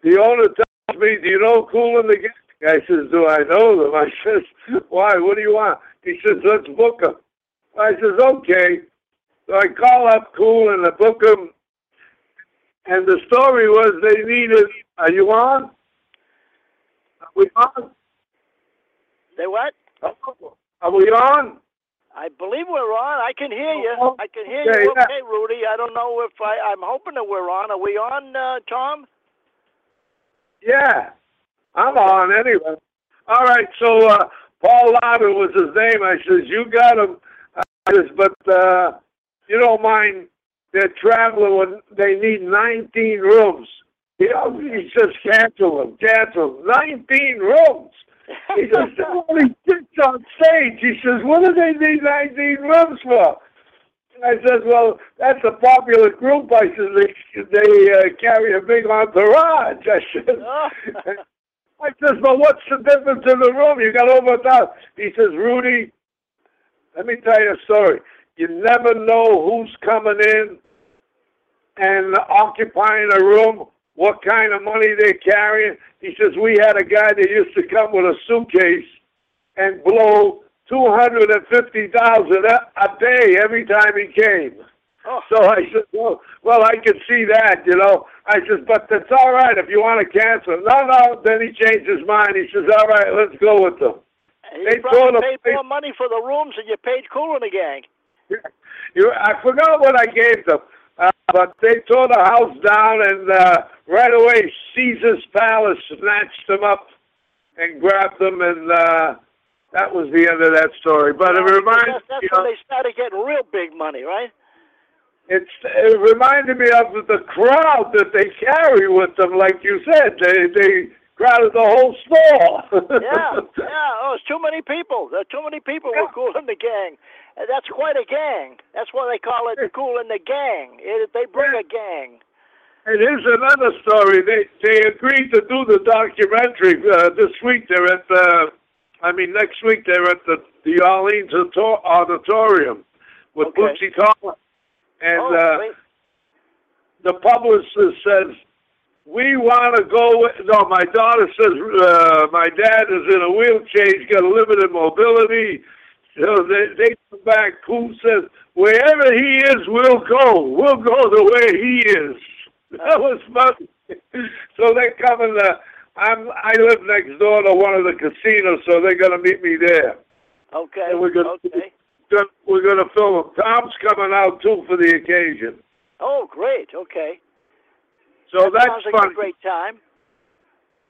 the owner tells me, "Do you know Kool and the Gang?" I says, "Do I know them?" I says, "Why? What do you want?" He says, "Let's book them." I says, "Okay." So I call up Kool and I book them. And the story was they needed. Are you on? Are we on? They what? Are we on? I believe we're on. I can hear you. Oh, I can hear okay, you. yeah. Okay, Rudy. I don't know if I. I'm hoping that we're on. Are we on, uh, Tom? Yeah, I'm on anyway. All right, so uh, Paul Lowden was his name. I says, you got him. I says, but uh, you don't mind they're traveling when they need 19 rooms. You know, he says, cancel them, cancel them. 19 rooms. He says, are only six on stage. He says, what do they need 19 rooms for? I says, well, that's a popular group. I says, they, they uh, carry a big entourage. I says, Oh. I says, well, what's the difference in the room? You got over a thousand. He says, Rudy, let me tell you a story. You never know who's coming in and occupying a room, what kind of money they're carrying. He says, we had a guy that used to come with a suitcase and blow two hundred and fifty thousand a a day every time he came. Oh. So I said, well, well, I can see that, you know. I said, but it's all right if you want to cancel. No, no. Then he changed his mind. He says, all right, let's go with them. You They probably paid more money for the rooms than you paid Kool and the Gang. You, I forgot what I gave them, but they tore the house down, and uh, right away Caesar's Palace snatched them up and grabbed them, and uh, that was the end of that story. But it Yeah, reminds that's, that's when know, they started getting real big money, right? it's it reminded me of the crowd that they carry with them. Like you said, they they crowded the whole store. Yeah, yeah. Oh, it's too many people. Too many people with Kool and the Gang. That's quite a gang. That's why they call it the Kool and the Gang. It, they bring a gang. And here's another story. They they agreed to do the documentary uh, this week. They're at the, I mean next week they're at the the Orleans Auditorium with Okay. Bootsy Collins, and oh, uh, the publicist says we want to go. With, no, my daughter says uh, my dad is in a wheelchair. He's got limited mobility. So they they come back. Who says wherever he is, we'll go. We'll go the way he is. That was fun. so they're coming. To, uh, I'm I live next door to one of the casinos, so they're gonna meet me there. Okay. and we're gonna- okay. Gonna- We're gonna film them. Tom's coming out too for the occasion. Oh, great. Okay. So that's Sounds like a great time.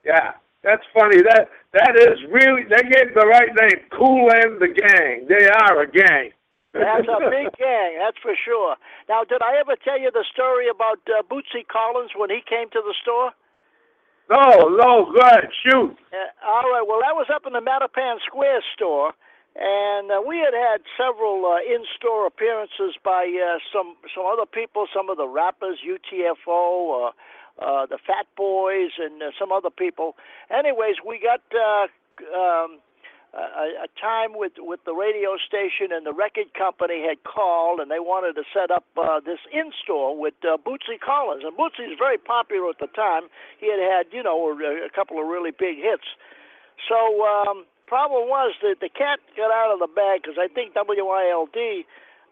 Yeah, that's funny. That that is really they gave the right name. Kool and the Gang. They are a gang. That's a big gang, that's for sure. Now, did I ever tell you the story about uh, Bootsy Collins when he came to the store? No, no, go ahead, shoot. Uh, all right. Well, that was up in the Mattapan Square store, and uh, we had had several uh, in-store appearances by uh, some some other people, some of the rappers, UTFO, uh, uh, the Fat Boys, and uh, some other people. Anyways, we got uh, um, a, a time with with the radio station and the record company had called, and they wanted to set up uh, this in-store with uh, Bootsy Collins. And Bootsy's very popular at the time. He had had, you know, a, a couple of really big hits. So um, problem was that the cat got out of the bag because I think WILD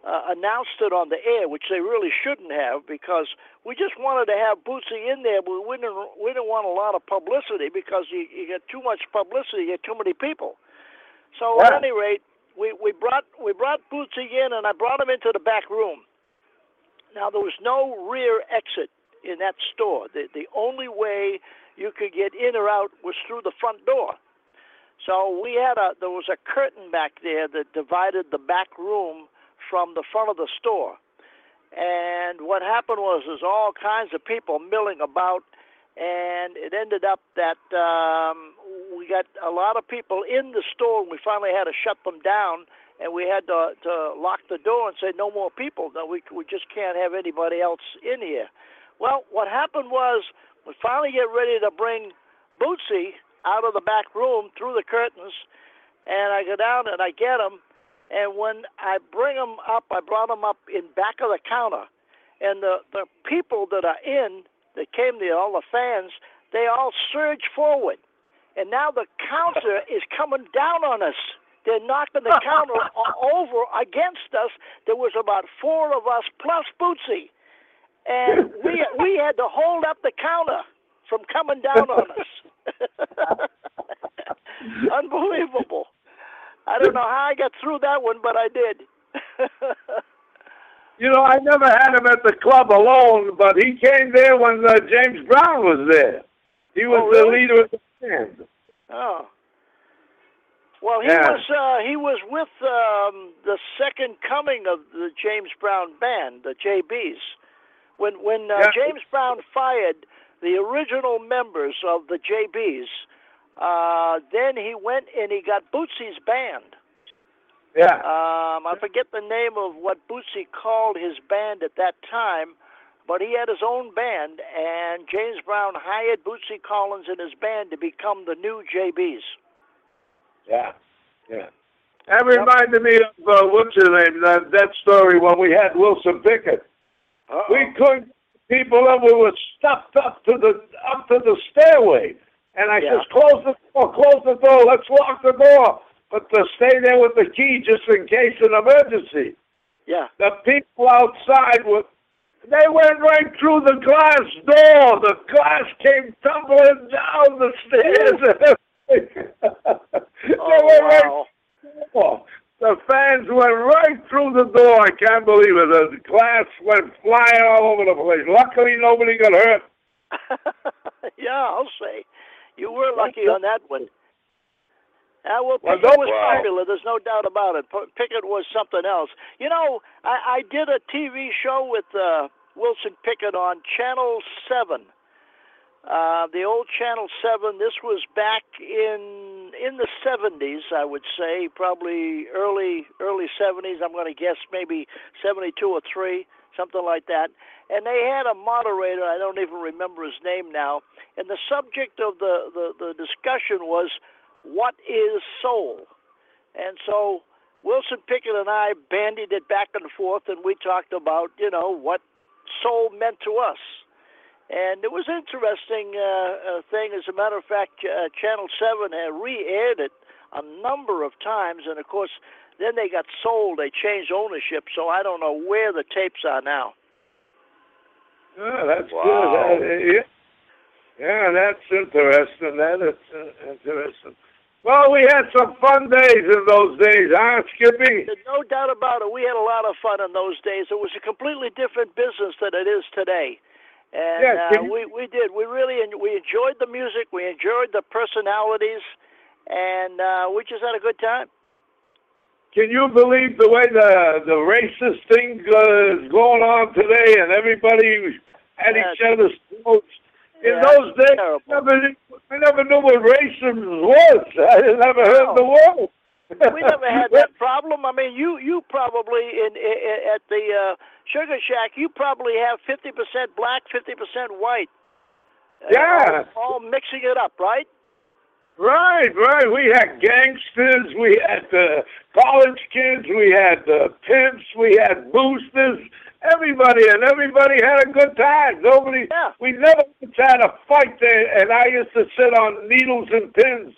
uh, announced it on the air, which they really shouldn't have because we just wanted to have Bootsy in there, but we didn't we didn't want a lot of publicity because you, you get too much publicity, you get too many people. So at any rate, we, we brought we brought Bootsy in, and I brought him into the back room. Now there was no rear exit in that store. The the only way you could get in or out was through the front door. So we had a there was a curtain back there that divided the back room from the front of the store. And what happened was there's all kinds of people milling about and it ended up that um we got a lot of people in the store and we finally had to shut them down and we had to to lock the door and say no more people no we we just can't have anybody else in here well what happened was we finally get ready to bring Bootsy out of the back room through the curtains and I go down and I get him and when I bring him up I brought him up in back of the counter and the the people that are in that came there all the fans they all surge forward and now the counter is coming down on us. They're knocking the counter over against us. There was about four of us plus Bootsy, and we we had to hold up the counter from coming down on us. Unbelievable. I don't know how I got through that one, but I did. You know, I never had him at the club alone, but he came there when uh, James Brown was there. He was Oh, the leader of the band. Oh. Well, he Yeah. was uh, he was with um, the second coming of the James Brown band, the JBs. When when uh, Yeah. James Brown fired the original members of the JBs, uh, then he went and he got Bootsy's band. Yeah. Um, I forget the name of what Bootsy called his band at that time, but he had his own band, and James Brown hired Bootsy Collins and his band to become the new JBs. Yeah, yeah. That reminded me of uh, what's his name? That, that story when we had Wilson Pickett. Uh-oh. We couldn't get people in. We were stuffed up to the up to the stairway, and I Yeah. says, "Close the door, close the door. Let's lock the door, but to stay there with the key just in case an emergency." Yeah. the people outside were they went right through the glass door. The glass came tumbling down the stairs. they Oh, went right wow. door. The fans went right through the door. I can't believe it. The glass went flying all over the place. Luckily, nobody got hurt. yeah, I'll say. You were lucky on that one. Uh, well, Well, Pickett don't- was Wow. popular. There's no doubt about it. Pickett was something else. You know, I, I did a TV show with uh, Wilson Pickett on Channel 7. Uh, the old Channel 7. This was back in in the 70s, I would say, probably early early 70s. I'm going to guess maybe 72 or 3, something like that. And they had a moderator. I don't even remember his name now. And the subject of the the, the discussion was what is soul? And so Wilson Pickett and I bandied it back and forth, and we talked about, you know, what soul meant to us. And it was an interesting uh, uh, thing. As a matter of fact, uh, Channel 7 had re aired it a number of times, and of course, then they got sold. They changed ownership, so I don't know where the tapes are now. Yeah, that's Wow. good. Uh, yeah. yeah, that's interesting. That is uh, interesting. Well, we had some fun days in those days, huh, Skippy? There's no doubt about it. We had a lot of fun in those days. It was a completely different business than it is today. And Yeah, uh, you- we we did. We really en- we enjoyed the music. We enjoyed the personalities, and uh, we just had a good time. Can you believe the way the the racist thing uh, is going on today, and everybody at each other's throats? In Yeah, those days. I never, knew- I never knew what racism was. I never heard No. the word. We never had that problem. I mean, you you probably in, in at the uh, Sugar Shack, you probably have fifty percent black, fifty percent white. Uh, Yeah. all, all mixing it up, right? Right, right. We had gangsters, we had uh, college kids, we had uh, pimps, we had boosters, everybody, and everybody had a good time. Nobody, Yeah. we never had a fight there, and I used to sit on needles and pins,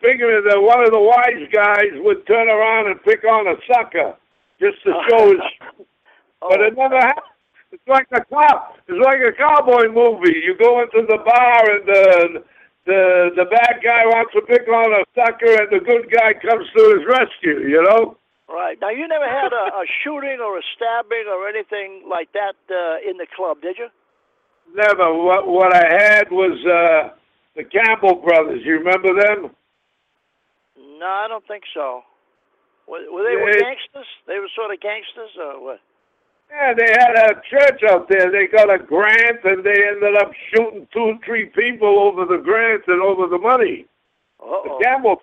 figuring that one of the wise guys would turn around and pick on a sucker just to show his. Oh, But it never happened. It's like a cop. It's like a cowboy movie. You go into the bar and the the the bad guy wants to pick on a sucker, and the good guy comes to his rescue. You know? Right. Now, you never had a, a shooting or a stabbing or anything like that uh, in the club, did you? Never. What what I had was uh the Campbell brothers. You remember them? No, I don't think so. Were, were they were gangsters? They were sort of gangsters, or what? Yeah, they had a church out there. They got a grant, and they ended up shooting two, three people over the grant and over the money. Uh-oh. The Campbell.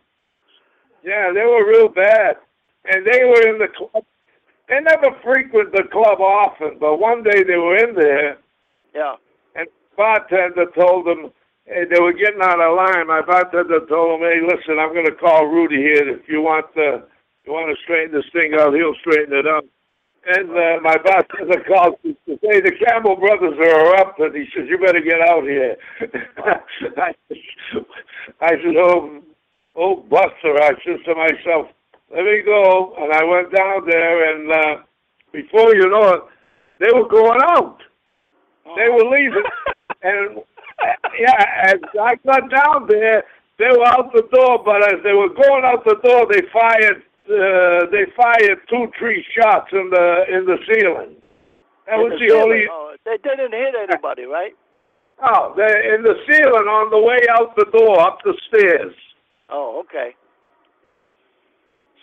Yeah, they were real bad, and they were in the club. They never frequent the club often, but one day they were in there, Yeah. and the bartender told them hey, they were getting out of line. My bartender told them, "Hey, listen, I'm going to call Rudy here. If you want to, you want to straighten this thing out, he'll straighten it up." And uh, my bartender called to say the Campbell brothers are erupted. He says, "You better get out here." I, I said, "Oh, oh, Buster!" I said to myself, "Let me go." And I went down there, and uh, before you know it, they were going out. They were leaving, and yeah, as I got down there, they were out the door. But as they were going out the door, they fired. Uh, they fired two, three shots in the in the ceiling. That In was the the only. Oh, they didn't hit anybody, right? Oh, they in the ceiling on the way out the door, up the stairs. Oh, okay.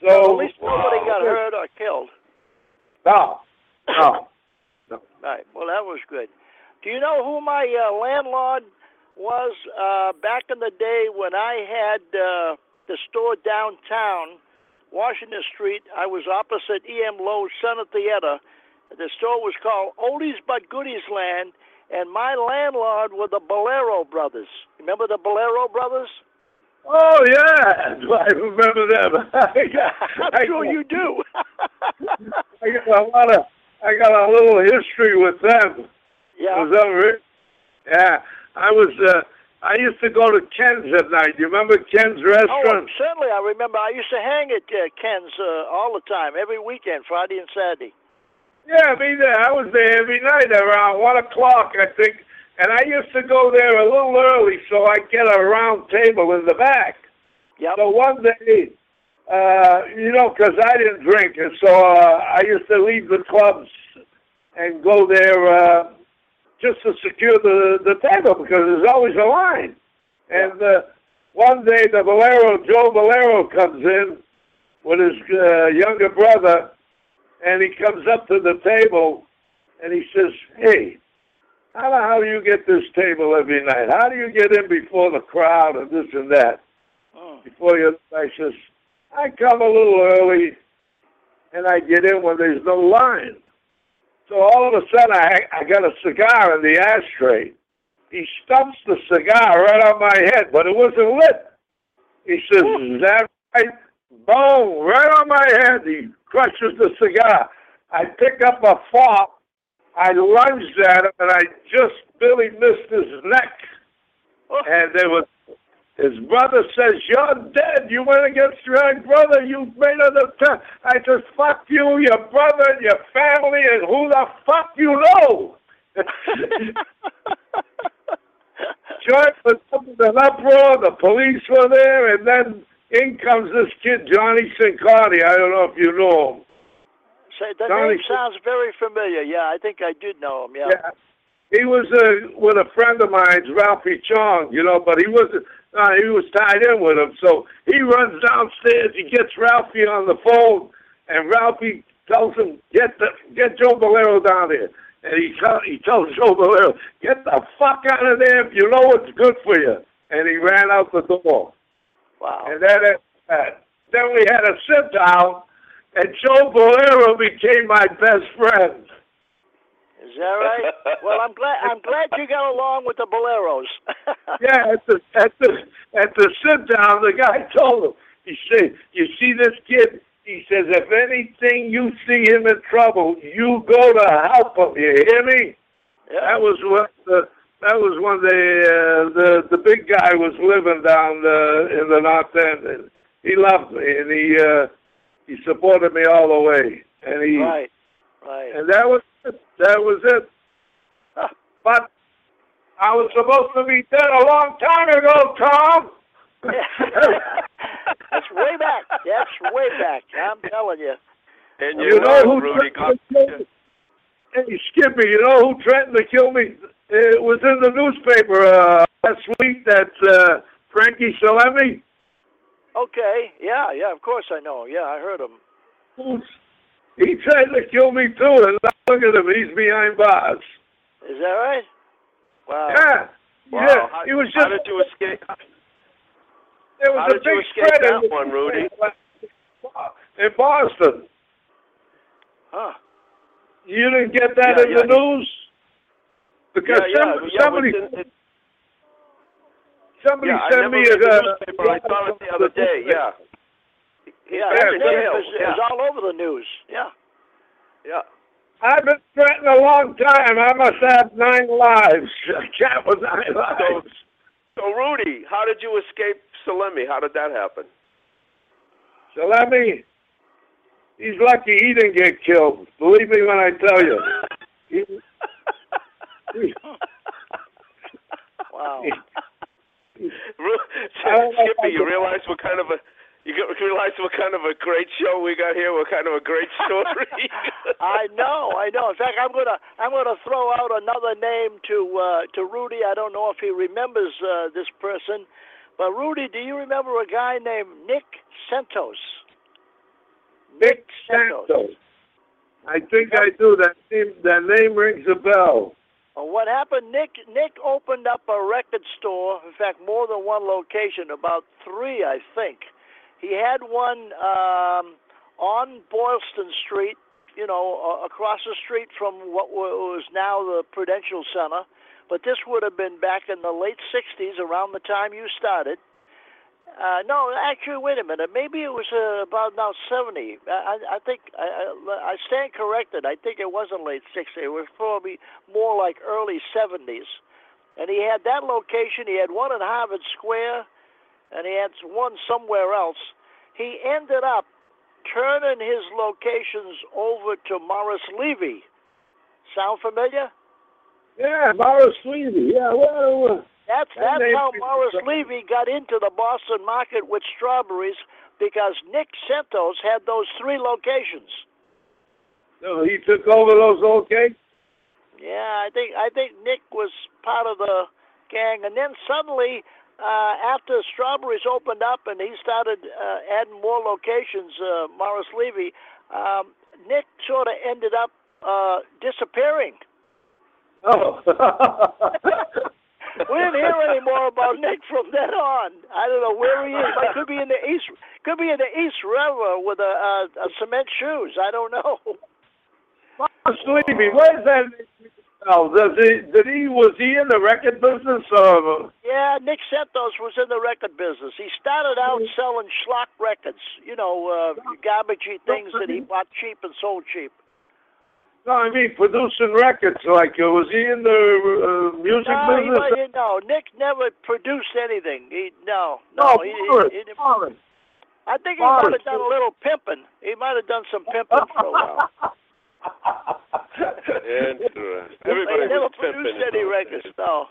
So Well, at least nobody got hurt or killed. No, no. Right. Well, that was good. Do you know who my uh, landlord was uh, back in the day when I had uh, the store downtown, Washington Street? I was opposite E.M. Loew's Center Theater. The store was called Oldies But Goodies Land, and my landlord were the Bolero Brothers. Remember the Bolero Brothers? Oh yeah, I remember them. I got, I'm sure you do. I got a lot of. I got a little history with them. yeah. Was that right? Yeah, I was. uh I used to go to Ken's at night. You remember Ken's restaurant? Oh, certainly. I remember. I used to hang at uh, Ken's uh, all the time, every weekend, Friday and Saturday. Yeah, me there. I was there every night around one o'clock, I think. And I used to go there a little early so I get a round table in the back. Yep. So one day, uh, you know, 'cause I didn't drink, and so uh, I used to leave the clubs and go there uh, just to secure the the table because there's always a line. And uh, one day, the Valero, Joe Valero, comes in with his uh, younger brother, and he comes up to the table, and he says, "Hey." How the hell do you get this table every night? How do you get in before the crowd and this and that? Mm. before you. I says, I come a little early, and I get in when there's no line. So all of a sudden, I I got a cigar in the ashtray. He stumps the cigar right on my head, but it wasn't lit. He says, hmm. "Is that right?" Boom! Right on my head. He crushes the cigar. I pick up a fork. I lunged at him, and I just barely missed his neck. Oh. And there was his brother says, You're dead. You went against your own brother. You've made an attempt. I said, Fuck you, your brother, and your family, and who the fuck you know. Joint was up in an uproar. The police were there, and then in comes this kid, Johnny Sincardi. I don't know if you know him. Say, the Johnny- name sounds very familiar. Yeah, I think I did know him. Yeah. Yeah. He was uh, with a friend of mine, Ralphie Chong, you know, but he wasn't. Uh, he was tied in with him, so he runs downstairs. He gets Ralphie on the phone, and Ralphie tells him, "Get the get Joe Valero down here." And he tell, he tells Joe Valero, "Get the fuck out of there if you know what's good for you." And he ran out the door. Wow. And that, that then we had a sit down, and Joe Valero became my best friend. Is that right? well, I'm glad. I'm glad you got along with the Boleros. yeah, at the at the at the sit down, the guy told him. He said, "You see this kid?" He says, "If anything you see him in trouble, you go to help him. You hear me?" Yeah. That was what the that was when the uh, the the big guy was living down uh, in the north end, and he loved me, and he uh, he supported me all the way, and he Right. Right. and that was it. That was it. But I was supposed to be dead a long time ago, Tom. That's way back. That's way back. I'm telling you. And you you, know who Rudy, threatened to kill me? Hey, Skippy, you know who threatened to kill me? It was in the newspaper uh, last week that uh, Frankie Salemme. Okay. Yeah. Yeah. Of course I know. Yeah, I heard him. He tried to kill me too, and look at him. He's behind bars. Is that right? Wow. Yeah. Wow, Yeah. how, He was just. how did you escape? There was how a did you big escape spread that in, one, Rudy? in Boston. Huh. You didn't get that Yeah, in yeah, the news because yeah, some, somebody it was in- it- somebody sent me a. uh, newspaper. I saw it the other day. Yeah, Yeah. back His in name jail, is, is yeah. all over the news. Yeah. yeah. I've been threatened a long time. I must have nine lives. A cat with nine So, lives. so Rudy, how did you escape Salemme? How did that happen? So let me. He's lucky he didn't get killed. Believe me when I tell you. He, he, Wow. Ru- I don't know if I Skippy, you realize what kind of a you get- realize what kind of a great show we got here? What kind of a great story? I know, I know. In fact, I'm gonna I'm gonna throw out another name to uh, to Rudy. I don't know if he remembers uh, this person, but Rudy, do you remember a guy named Nick Santos? Nick Santos. I think I do. That name, that name rings a bell. Uh, what happened? Nick Nick opened up a record store. In fact, more than one location, about three, I think. He had one um, on Boylston Street, you know, across the street from what was now the Prudential Center. But this would have been back in the late '60s, around the time you started. Uh, no, actually, wait a minute. Maybe it was uh, about now 70. I, I think I, I stand corrected. I think it wasn't late 60s. It was probably more like early 70s. And he had that location. He had one in Harvard Square, and he had one somewhere else. He ended up turning his locations over to Morris Levy. Sound familiar? Yeah, Morris Levy. Yeah, well, uh, That's That that's how Morris. Levy got into the Boston market with strawberries because Nick Santos had those three locations. no, he took over those okay. Yeah, I think I think Nick was part of the gang, and then suddenly, uh, after Strawberries opened up and he started uh, adding more locations, uh, Morris Levy, um, Nick sort of ended up uh, disappearing. Oh. We didn't hear any more about Nick from then on. I don't know where he is. Like, could be in the East, could be in the East River with a, a, a cement shoes. I don't know. Morris Levy, where's that? Oh, does he? Did he? Was he in the record business? Or, Yeah, Nick Santos was in the record business. He started out selling schlock records, you know, uh, garbagey things that he bought cheap and sold cheap. no, I mean producing records. Like, uh, was he in the uh, music No, he, business? wa- no, Nick never produced anything. He no, no, no. he, Morris. he, he. I think he might have done a little pimping. He might have done some pimping for a while. Interesting. Everybody he never was pimping produced in any records, days. no.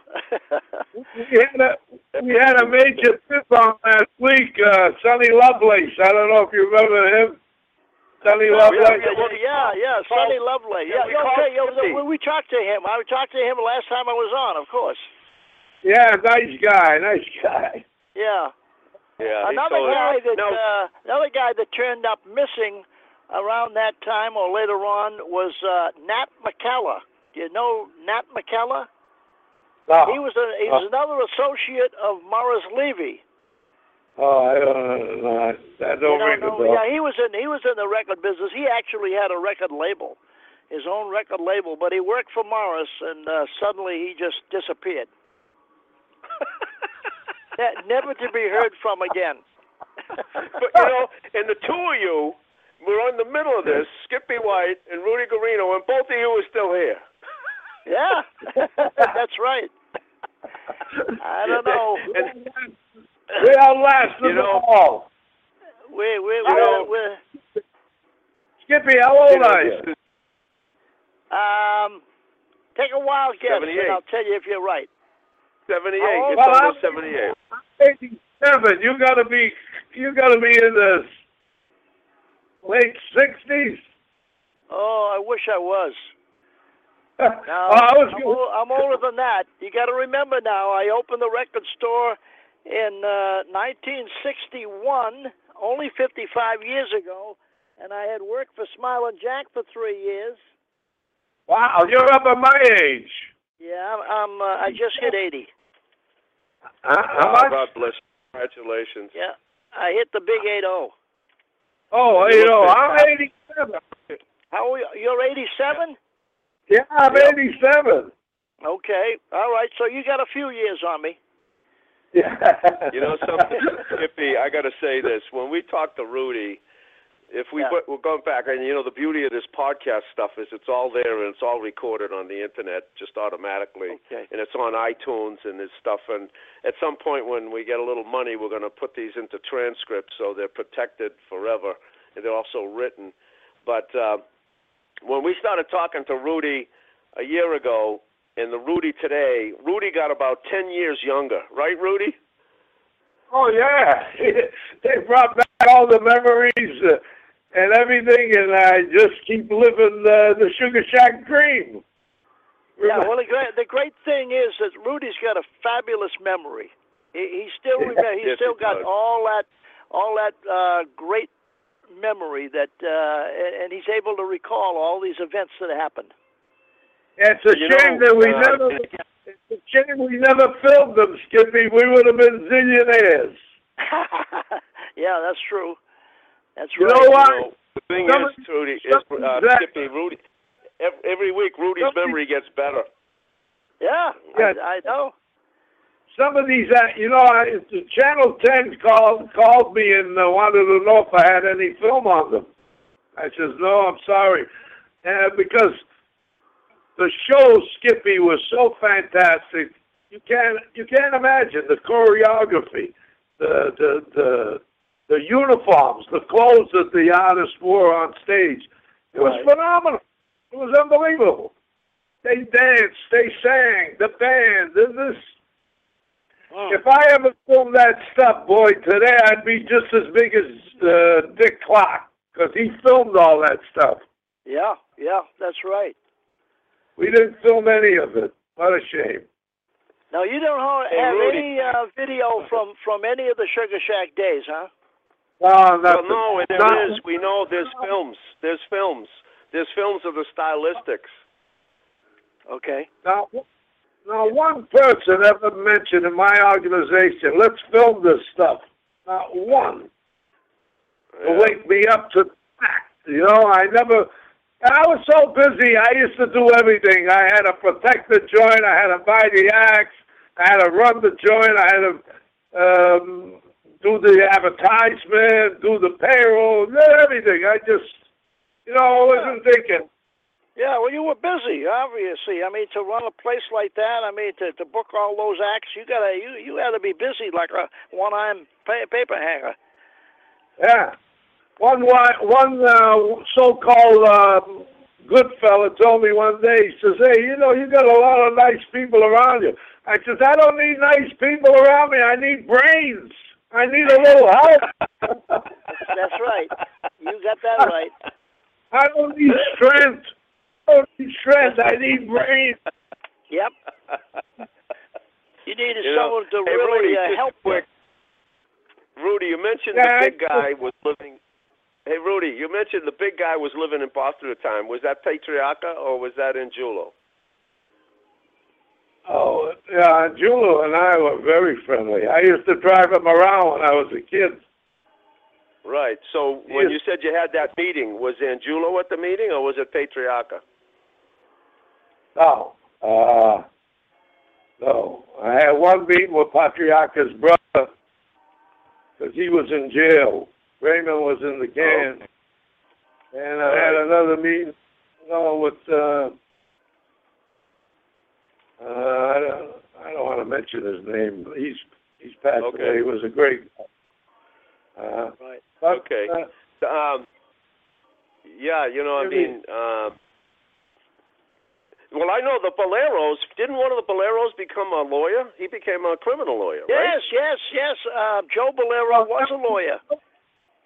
we had a we had a major trip on last week. Uh, Sonny Lovelace. I don't know if you remember him. Sonny Yeah, Lovelace. yeah, yeah, yeah, Sonny Lovely. Yeah, we yeah, called okay. Yeah, we, we talked to him. I talked to him last time I was on, of course. Yeah, nice guy. Nice guy. Yeah. Yeah, another guy that Now, uh, another guy that turned up missing around that time or later on was uh, Nat McCalla. Do you know Nat McCalla? No. He was a he was another associate of Morris Levy. Oh, I don't know. That don't You know, bell. yeah, he was in he was in the record business. He actually had a record label, his own record label, but he worked for Morris, and uh, suddenly he just disappeared. Ne- Never to be heard from again. but you know, and the two of you were in the middle of this, Skippy White and Rudy Guarino, and both of you are still here. Yeah, that's right. I don't know. And, We outlasted You know- them all. We we You know- we we Skippy, how old are you? um take a wild guess, and I'll tell you if you're right. 78. How It's Well, almost I'm- 78. Eighty-seven. You gotta be. You gotta be in the late sixties. Oh, I wish I was. oh, No, I was. I'm, ol- I'm older than that. You got to remember now. I opened the record store in uh, 1961, only 55 years ago, and I had worked for Smiling Jack for three years. Wow, you're up at my age. Yeah, I'm. I'm uh, I just hit 80. Huh? How Oh, much? God bless. Congratulations. Yeah, I hit the big 80. Oh, You you know, I'm eighty-seven. How are you? You're 87? Yeah, I'm Yep. eighty-seven. Okay. All right. So you got a few years on me. Yeah. You know something, Skippy? I got to say this. When we talk to Rudy, if we Yeah. we're going back, and you know the beauty of this podcast stuff is it's all there and it's all recorded on the internet just automatically, Okay. and it's on iTunes and this stuff. And at some point when we get a little money, we're going to put these into transcripts so they're protected forever, and they're also written. But uh, when we started talking to Rudy a year ago, and the Rudy today, Rudy got about ten years younger, right, Rudy? Oh yeah, they brought back all the memories uh, and everything, and I just keep living uh, the Sugar Shack dream. Yeah, well, the great, the great thing is that Rudy's got a fabulous memory. He, he still Yeah. remember, he's still got does. all that all that uh, great memory that, uh, and, and he's able to recall all these events that happened. it's a You shame know, that we uh, never. It's a shame we never filmed them, Skippy. We would have been zillionaires. yeah, that's true. That's You right. know what? You know, the thing Some is, of- Rudy, is uh, of that- Skippy, Rudy. Every, every week, Rudy's Some memory gets better. Yeah, Yeah. I, I know. Some of these, uh, you know, I, the Channel 10 called called me and uh, wanted to know if I had any film on them. I says, no, I'm sorry, uh, because the show Skippy was so fantastic. You can't you can't imagine the choreography, the the the the uniforms, the clothes that the artists wore on stage. It was Right. phenomenal. It was unbelievable. They danced, they sang, the band, this. this. Hmm. If I ever filmed that stuff, boy, today I'd be just as big as uh, Dick Clark because he filmed all that stuff. Yeah, yeah, that's right. We didn't film any of it. What a shame. Now you don't have any uh, video from from any of the Sugar Shack days, huh? Well, no, there Not- is. We know there's films. There's films. There's films of the stylistics. Okay. Now, now one person ever mentioned in my organization, let's film this stuff. Not one. To wake me up to fact. You know, I never. I was so busy. I used to do everything. I had to protect the joint. I had to buy the acts. I had to run the joint. I had to um, do the advertisement, do the payroll, everything. I just, you know, I wasn't thinking. Yeah, well, you were busy, obviously. I mean, to run a place like that, I mean, to to book all those acts, you gotta you you had to be busy like a one-armed pa- paper hanger. Yeah. One one uh, so-called uh, good fella told me one day. He says, "Hey, you know, you got a lot of nice people around you." I says, "I don't need nice people around me. I need brains. I need a little help. That's right. You got that right. I don't need strength. I don't need strength. I need brains." Yep. You needed You know, someone to hey, really Rudy, uh, help quick. Rudy, you mentioned Yeah, the big guy was living. Hey, Rudy, you mentioned the big guy was living in Boston at the time. Was that Patriarca or was that Angiulo? Oh, yeah, Julo and I were very friendly. I used to drive him around when I was a kid. Right. So when Yes. you said you had that meeting, was Angiulo at the meeting or was it Patriarca? No, uh, no. I had one meeting with Patriarca's brother because he was in jail. Raymond was in the can, and I had another meeting, you know, with. Uh, uh, I don't, I don't want to mention his name. but He's he's passed Okay. away. He was a great. guy. Uh, Right. but, Okay. uh, Um, yeah, you know, I Maybe- mean, um, well, I know the Boleros. Didn't one of the Boleros become a lawyer? He became a criminal lawyer, right? Yes, yes, yes. Uh, Joe Bolero was a lawyer.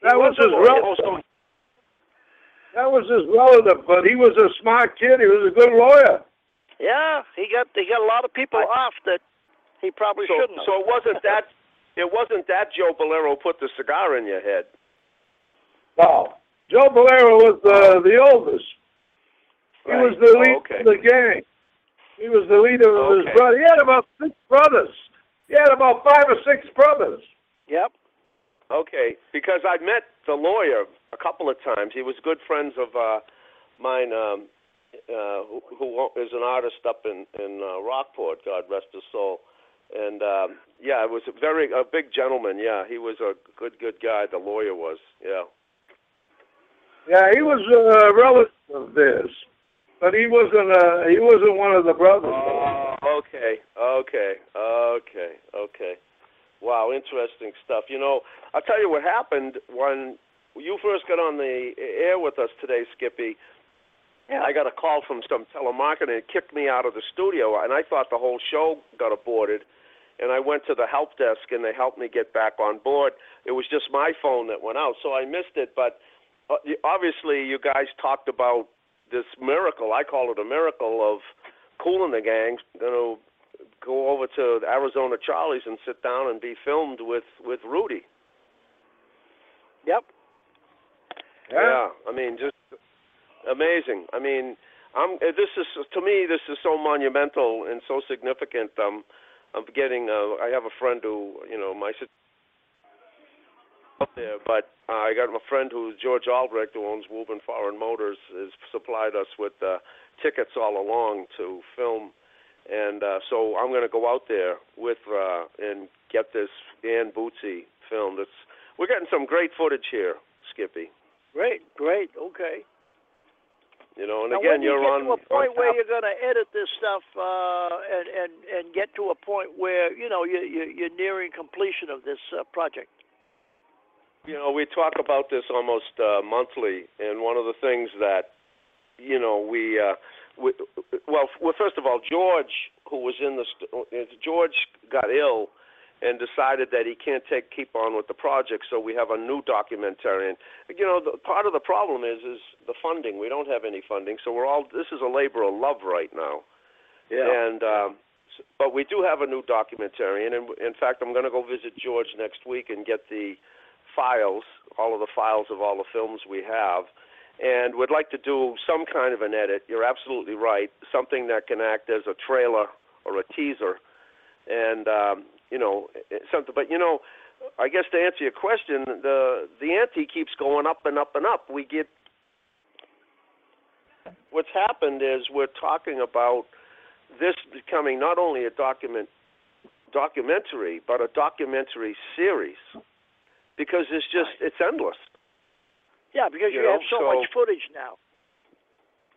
that was was a his lawyer. Relative. That was his relative, but he was a smart kid. He was a good lawyer. Yeah, he got he got a lot of people off that he probably so, shouldn't have. so it wasn't that. It wasn't that Joe Bolero put the cigar in your head. No, Joe Bolero was the the oldest. He Right. was the Oh, okay. of the gang. He was the leader of Okay. his brother. He had about six brothers. He had about five or six brothers. Yep. Okay, because I met the lawyer a couple of times. He was good friends of uh, mine, um, uh, who, who is an artist up in in uh, Rockport. God rest his soul. And um, yeah, it was a very a big gentleman. Yeah, he was a good good guy. The lawyer was. Yeah. Yeah, he was a relative of theirs, but he wasn't. Uh, he wasn't one of the brothers. Okay, okay, okay, okay. Wow, interesting stuff. You know, I'll tell you what happened when you first got on the air with us today, Skippy. Yeah. I got a call from some telemarketer and kicked me out of the studio, and I thought the whole show got aborted. And I went to the help desk, and they helped me get back on board. It was just my phone that went out, so I missed it. But uh, obviously, you guys talked about this miracle. I call it a miracle of Kool and the Gang. You know, go over to Arizona Charlie's and sit down and be filmed with with Rudy. Yep. Yeah, I mean, just amazing. I mean, I'm. uh, This is to me, this is so monumental and so significant. Um, I'm getting. Uh, I have a friend who, you know, my up there, but uh, I got a friend who's George Albrecht, who owns Woburn Foreign Motors, has supplied us with uh, tickets all along to film, and uh, so I'm going to go out there with uh, and get this Dan Bootsy filmed. It's we're getting some great footage here, Skippy. Great, great. Okay. You know, and now, again, when you you're get on. to a point where you're going to edit this stuff uh, and and and get to a point where you know you, you you're nearing completion of this uh, project. you know, we talk about this almost uh, monthly, and one of the things that, you know, we, uh, we, well, well, first of all, George, who was in the, st- uh, George got ill and decided that he can't take keep on with the project, so we have a new documentarian. You know, the, part of the problem is is the funding. We don't have any funding, so we're all. This is a labor of love right now. Yeah. And um, but we do have a new documentarian, and in fact, I'm going to go visit George next week and get the files, all of the files of all the films we have, and would like to do some kind of an edit. You're absolutely right. Something that can act as a trailer or a teaser, and um, you know eh, something. But you know, I guess to answer your question, the the ante keeps going up and up and up. We get what's happened is we're talking about this becoming not only a document documentary but a documentary series because it's just it's endless Yeah, because you, You know, have so, so- much footage now.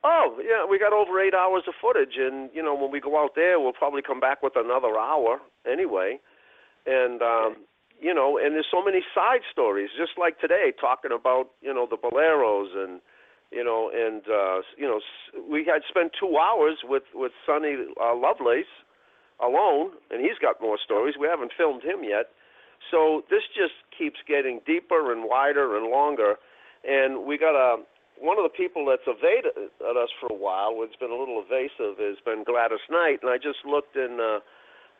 Oh yeah we got over eight hours of footage and you know when we go out there we'll probably come back with another hour anyway. And um you know and there's so many side stories just like today talking about you know the boleros and you know and uh you know we had spent two hours with with sonny uh, lovelace alone and he's got more stories. We haven't filmed him yet. So this just keeps getting deeper and wider and longer. And we got a one of the people that's evaded at us for a while, it's been a little evasive, has been Gladys Knight, and I just looked in uh,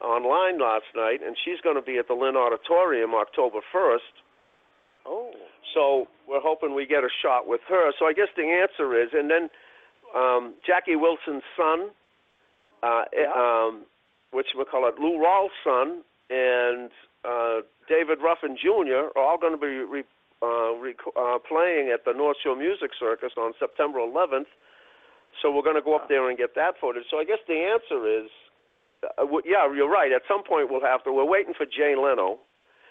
online last night, and she's going to be at the Lynn Auditorium October 1st. Oh. So we're hoping we get a shot with her. So I guess the answer is, and then um, Jackie Wilson's son, uh, Yeah. um, which we call it Lou Rawls' son, and uh, David Ruffin Jr. are all going to be re- uh, rec- uh, playing at the North Shore Music Circus on September 11th. So we're going to go up there and get that footage. So I guess the answer is, uh, w- yeah, you're right. At some point we'll have to. We're waiting for Jay Leno,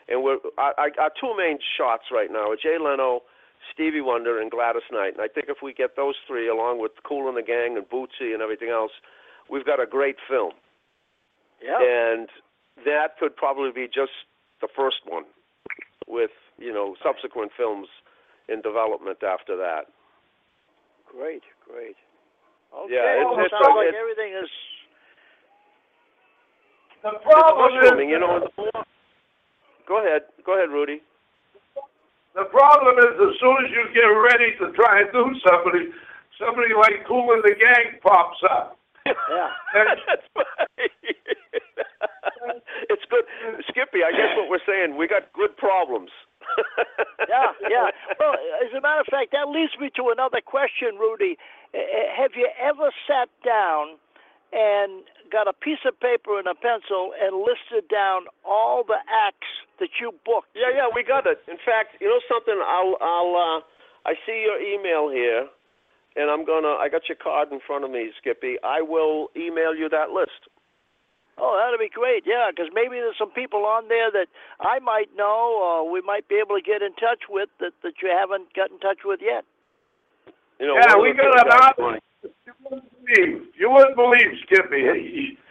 and we're our, our our two main shots right now are Jay Leno, Stevie Wonder, and Gladys Knight. And I think if we get those three along with Kool and the Gang and Bootsy and everything else, we've got a great film. Yeah. And that could probably be just the first one, with you know subsequent films in development after that. Great, great. Okay. Yeah, it's- well, it it's- sounds like it's- everything is. The It's problem mushrooming, is, you know. the Go ahead, go ahead, Rudy. the problem is as soon as you get ready to try and do somebody, somebody like Kool and the Gang pops up. Yeah. That's right. it's good, Skippy. I guess what we're saying, we got good problems. Yeah, yeah. Well, as a matter of fact, that leads me to another question, Rudy. Uh, uh, Have you ever sat down and got a piece of paper and a pencil and listed down all the acts that you booked? Yeah, yeah, we got it. In fact, you know something? I'll, I'll, uh, I see your email here, and I'm gonna. I got your card in front of me, Skippy. I will email you that list. Oh, that'd be great. Yeah, because maybe there's some people on there that I might know, or we might be able to get in touch with that that you haven't got in touch with yet. You know, Yeah, we got things an that's. You wouldn't believe. You wouldn't believe, Skippy.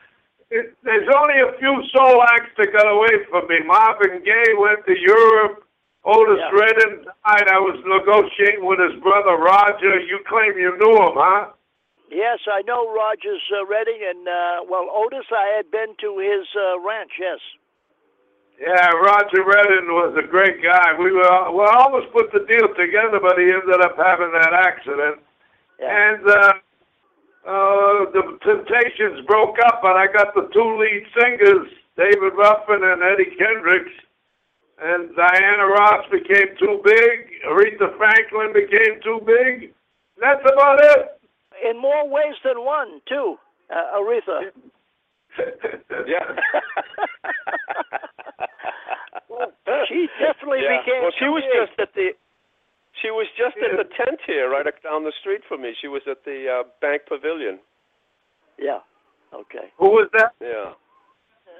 It, there's only a few soul acts that got away from me. Marvin Gaye went to Europe. Otis Yeah. Redding died. I was negotiating with his brother Roger. You claim you knew him, huh? Yes, I know Rogers uh, Redding, and uh, well, Otis, I had been to his uh, ranch. Yes. Yeah, Roger Redding was a great guy. We were we almost put the deal together, but he ended up having that accident. Yeah. And uh, uh, the Temptations broke up, and I got the two lead singers, David Ruffin and Eddie Kendricks. And Diana Ross became too big. Aretha Franklin became too big. That's about it. In more ways than one, too, uh, Aretha. Yeah. She definitely yeah. became. Well, she was big. just at the. She was just at the tent here, right ac- down the street from me. She was at the uh, Bank Pavilion. Yeah. Okay. Who was that? Yeah.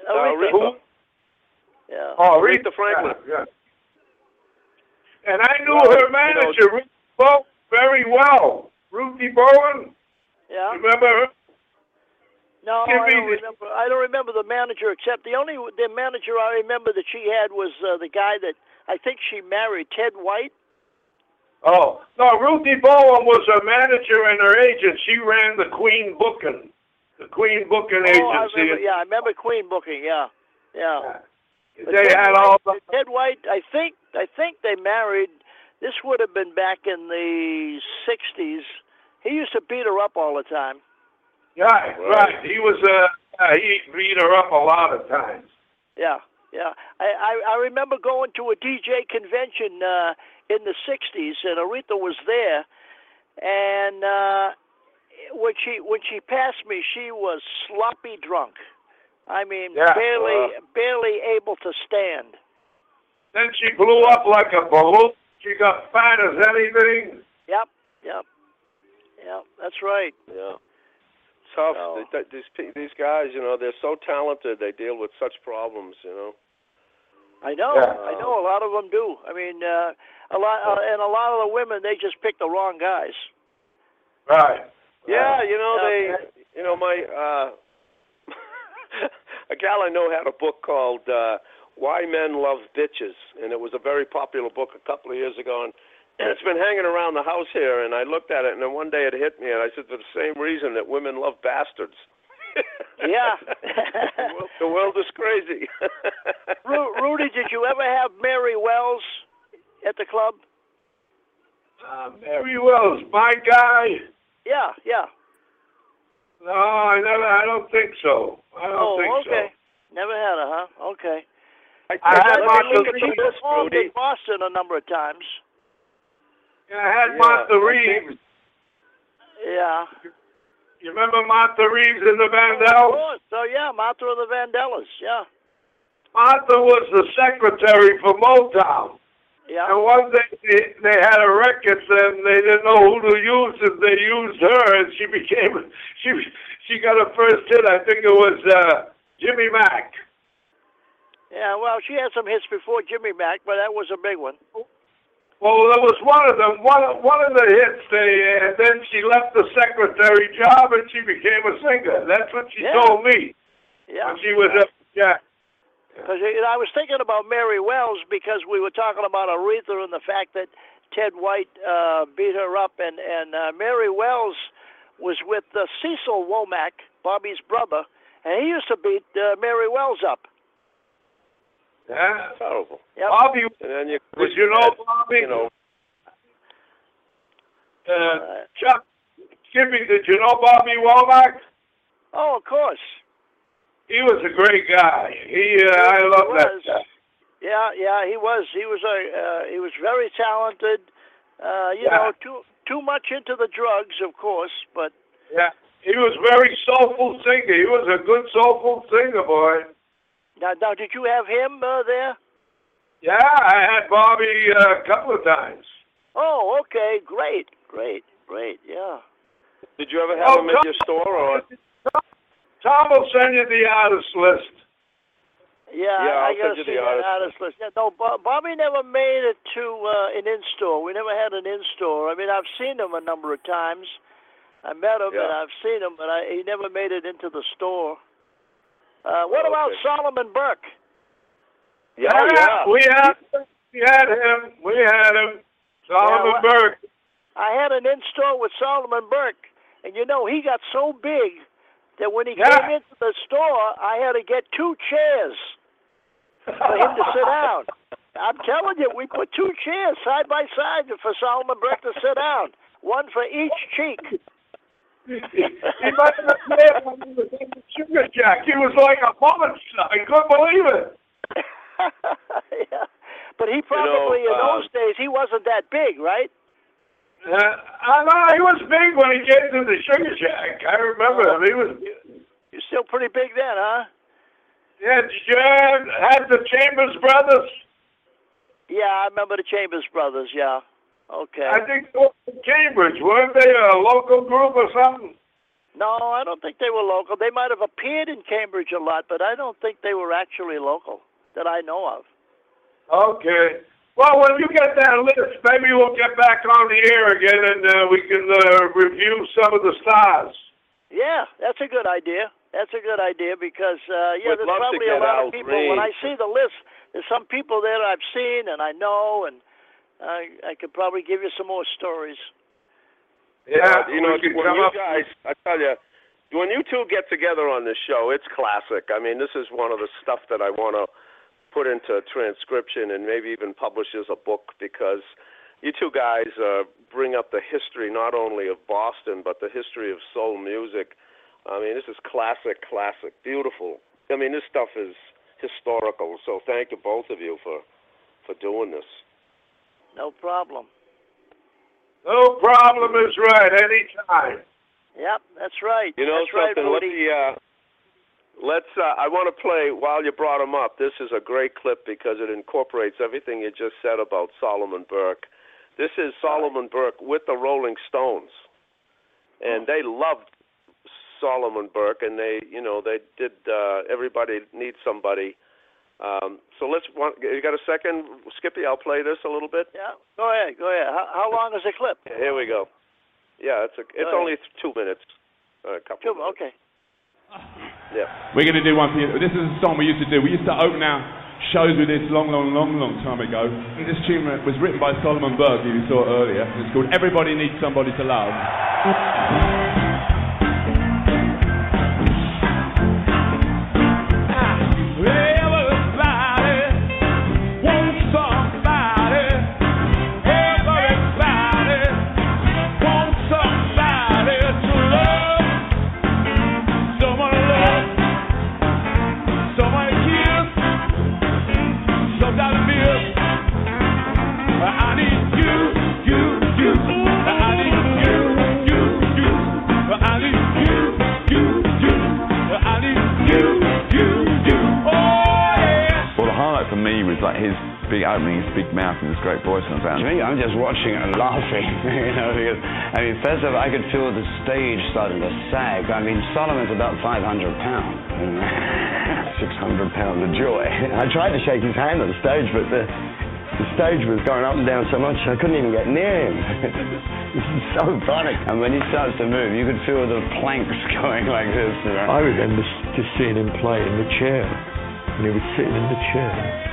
Uh, Aretha. Aretha. Yeah. Oh, Aretha Franklin. Yeah, yeah. And I knew Well, her you know- manager, Ruth Bowen, very well. Ruthie Bowen, Yeah. remember her? No, Give I don't remember. I don't remember the manager except the only the manager I remember that she had was uh, the guy that I think she married Ted White. Oh no, Ruthie Bowen was her manager and her agent. She ran the Queen Booking, the Queen Booking Oh, I agency. remember, yeah, I remember Queen booking. Yeah, yeah. But They Ted had White, all the Ted White. I think I think they married. This would have been back in the '60s. He used to beat her up all the time. right, right. He was uh, uh, he beat her up a lot of times. Yeah, yeah. I I, I remember going to a DJ convention uh, in the '60s, and Aretha was there, and uh, when she when she passed me, she was sloppy drunk. I mean, Yeah, barely wow. barely able to stand. Then she blew up like a balloon. She got fat as anything. Yep, yep, yep. That's right. Yeah. Tough. So- They- they- These these guys, you know, they're so talented. They deal with such problems, you know. I know. Yeah. I know. A lot of them do. I mean, uh, a lot, uh, and a lot of the women they just pick the wrong guys. Right. Yeah, you know Yeah. they, you know my uh, a gal I know had a book called uh, "Why Men Love Bitches," and it was a very popular book a couple of years ago, and, and it's been hanging around the house here. And I looked at it, and then one day it hit me, and I said, "For the same reason that women love bastards." Yeah. the, world, the world is crazy. Ru- Rudy, did you ever have Mary Wells at the club? Uh, Mary Wells, my guy. Yeah, yeah. No, I never. I don't think so. I don't oh, think okay. Never had her, huh? Okay. I, I had Let Martha me look at- she Reeves, performed in Boston a number of times. So. I had Yeah, Martha Reeves. Yeah. You remember Martha Reeves in the Of Vandellas? course. So yeah, Martha of the Vandellas. Yeah. Martha was the secretary for Motown. Yeah. And one day they, they had a record and they didn't know who to use and they used her and she became she she got her first hit. I think it was uh Jimmy Mack. Yeah. Well, she had some hits before Jimmy Mack, but that was a big one. Well, that was one of them. One of, one of the hits. They uh, then she left the secretary job and she became a singer. That's what she Yeah. told me Yeah. when she was up. Yeah. Because I was thinking about Mary Wells because we were talking about Aretha and the fact that Ted White uh, beat her up, and and uh, Mary Wells was with uh, Cecil Womack, Bobby's brother, and he used to beat uh, Mary Wells up. Yeah. Terrible. Yep. Bobby, And then you, Did you know Bobby? You know, uh, Chuck, excuse me, did you know Bobby Womack? Oh, of course. He was a great guy. He, uh, I love that guy. Yeah, yeah, he was. He was a. Uh, he was very talented. Uh, you Yeah. know, too too much into the drugs, of course, but Yeah. He was very soulful singer. He was a good soulful singer, boy. Now, now, did you have him uh, there? Yeah, I had Bobby uh, a couple of times. Oh, okay, great, great, great. Yeah. did you ever have Oh, them at your store or? Tom will send you the artist list. Yeah, Yeah, I, I I'll gotta send you see the that artist artist list. Yeah, no, Bobby never made it to uh, an in-store. We never had an in-store. I mean, I've seen him a number of times. I met him and I've seen him, but I, he never made it into the store. Uh, what Oh, about okay. Solomon Burke? Yeah, yeah. we had we had him. We had him. Solomon Yeah, Burke. I had an in-store with Solomon Burke, and you know he got so big that when he Yeah. came into the store, I had to get two chairs for him to sit down. I'm telling you, we put two chairs side by side for Solomon Burke to sit down, one for each cheek. He he must have been when he was in the Sugar Shack. He was like a monster. I couldn't believe it. yeah. But he probably in uh, those days he wasn't that big, right? Uh, I know he was big when he came to the Sugar Shack. I remember him. He was. You're still pretty big then, huh? Yeah, did you have, have the Chambers brothers? Yeah, I remember the Chambers brothers. Yeah. Okay. I think they were from Cambridge. Weren't they a local group or something? No, I don't think they were local. They might have appeared in Cambridge a lot, but I don't think they were actually local that I know of. Okay. Well, when you get that list, maybe we'll get back on the air again and uh, we can uh, review some of the stars. Yeah, that's a good idea. That's a good idea because uh, yeah, We'd there's probably a lot Al of people. When I see the list, there's some people there I've seen and I know, and I I could probably give you some more stories. Yeah, Uh, you know, we when you up. guys, I tell you, when you two get together on this show, it's classic. I mean, this is one of the stuff that I want to put into transcription and maybe even publish as a book because you two guys uh, bring up the history not only of Boston but the history of soul music. I mean, this is classic, classic, beautiful. I mean, this stuff is historical. So thank you both of you for for doing this. No problem. No problem is right. Anytime. Yep, that's right. You know that's right, something? Let Woody. me. Uh, let's. Uh, I want to play while you brought him up. This is a great clip because it incorporates everything you just said about Solomon Burke. This is Solomon Burke with the Rolling Stones, and they loved Solomon Burke, and they, you know, they did. Uh, Everybody needs somebody. Um, so let's. Want, you got a second, Skippy? I'll play this a little bit. Yeah, go ahead, go ahead. How, how long is the clip? Here we go. Yeah, it's a. It's ahead. only two minutes. A couple. Two, minutes. okay. Yeah. We're going to do one for you. This is a song we used to do. We used to open our shows with this long, long, long, long time ago. And this tune was written by Solomon Burke, who you saw earlier. It's called Everybody Needs Somebody to Love. Big opening, his big mouth, and his great voice on To me, I'm just watching and laughing, you know, because, I mean, first of all, I could feel the stage starting to sag. I mean, Solomon's about 500 pounds. you know. 600 pounds of joy. I tried to shake his hand on the stage, but the, the stage was going up and down so much I couldn't even get near him. this is so funny. And when he starts to move, you could feel the planks going like this. You know. I remember just seeing him play in the chair, and he was sitting in the chair.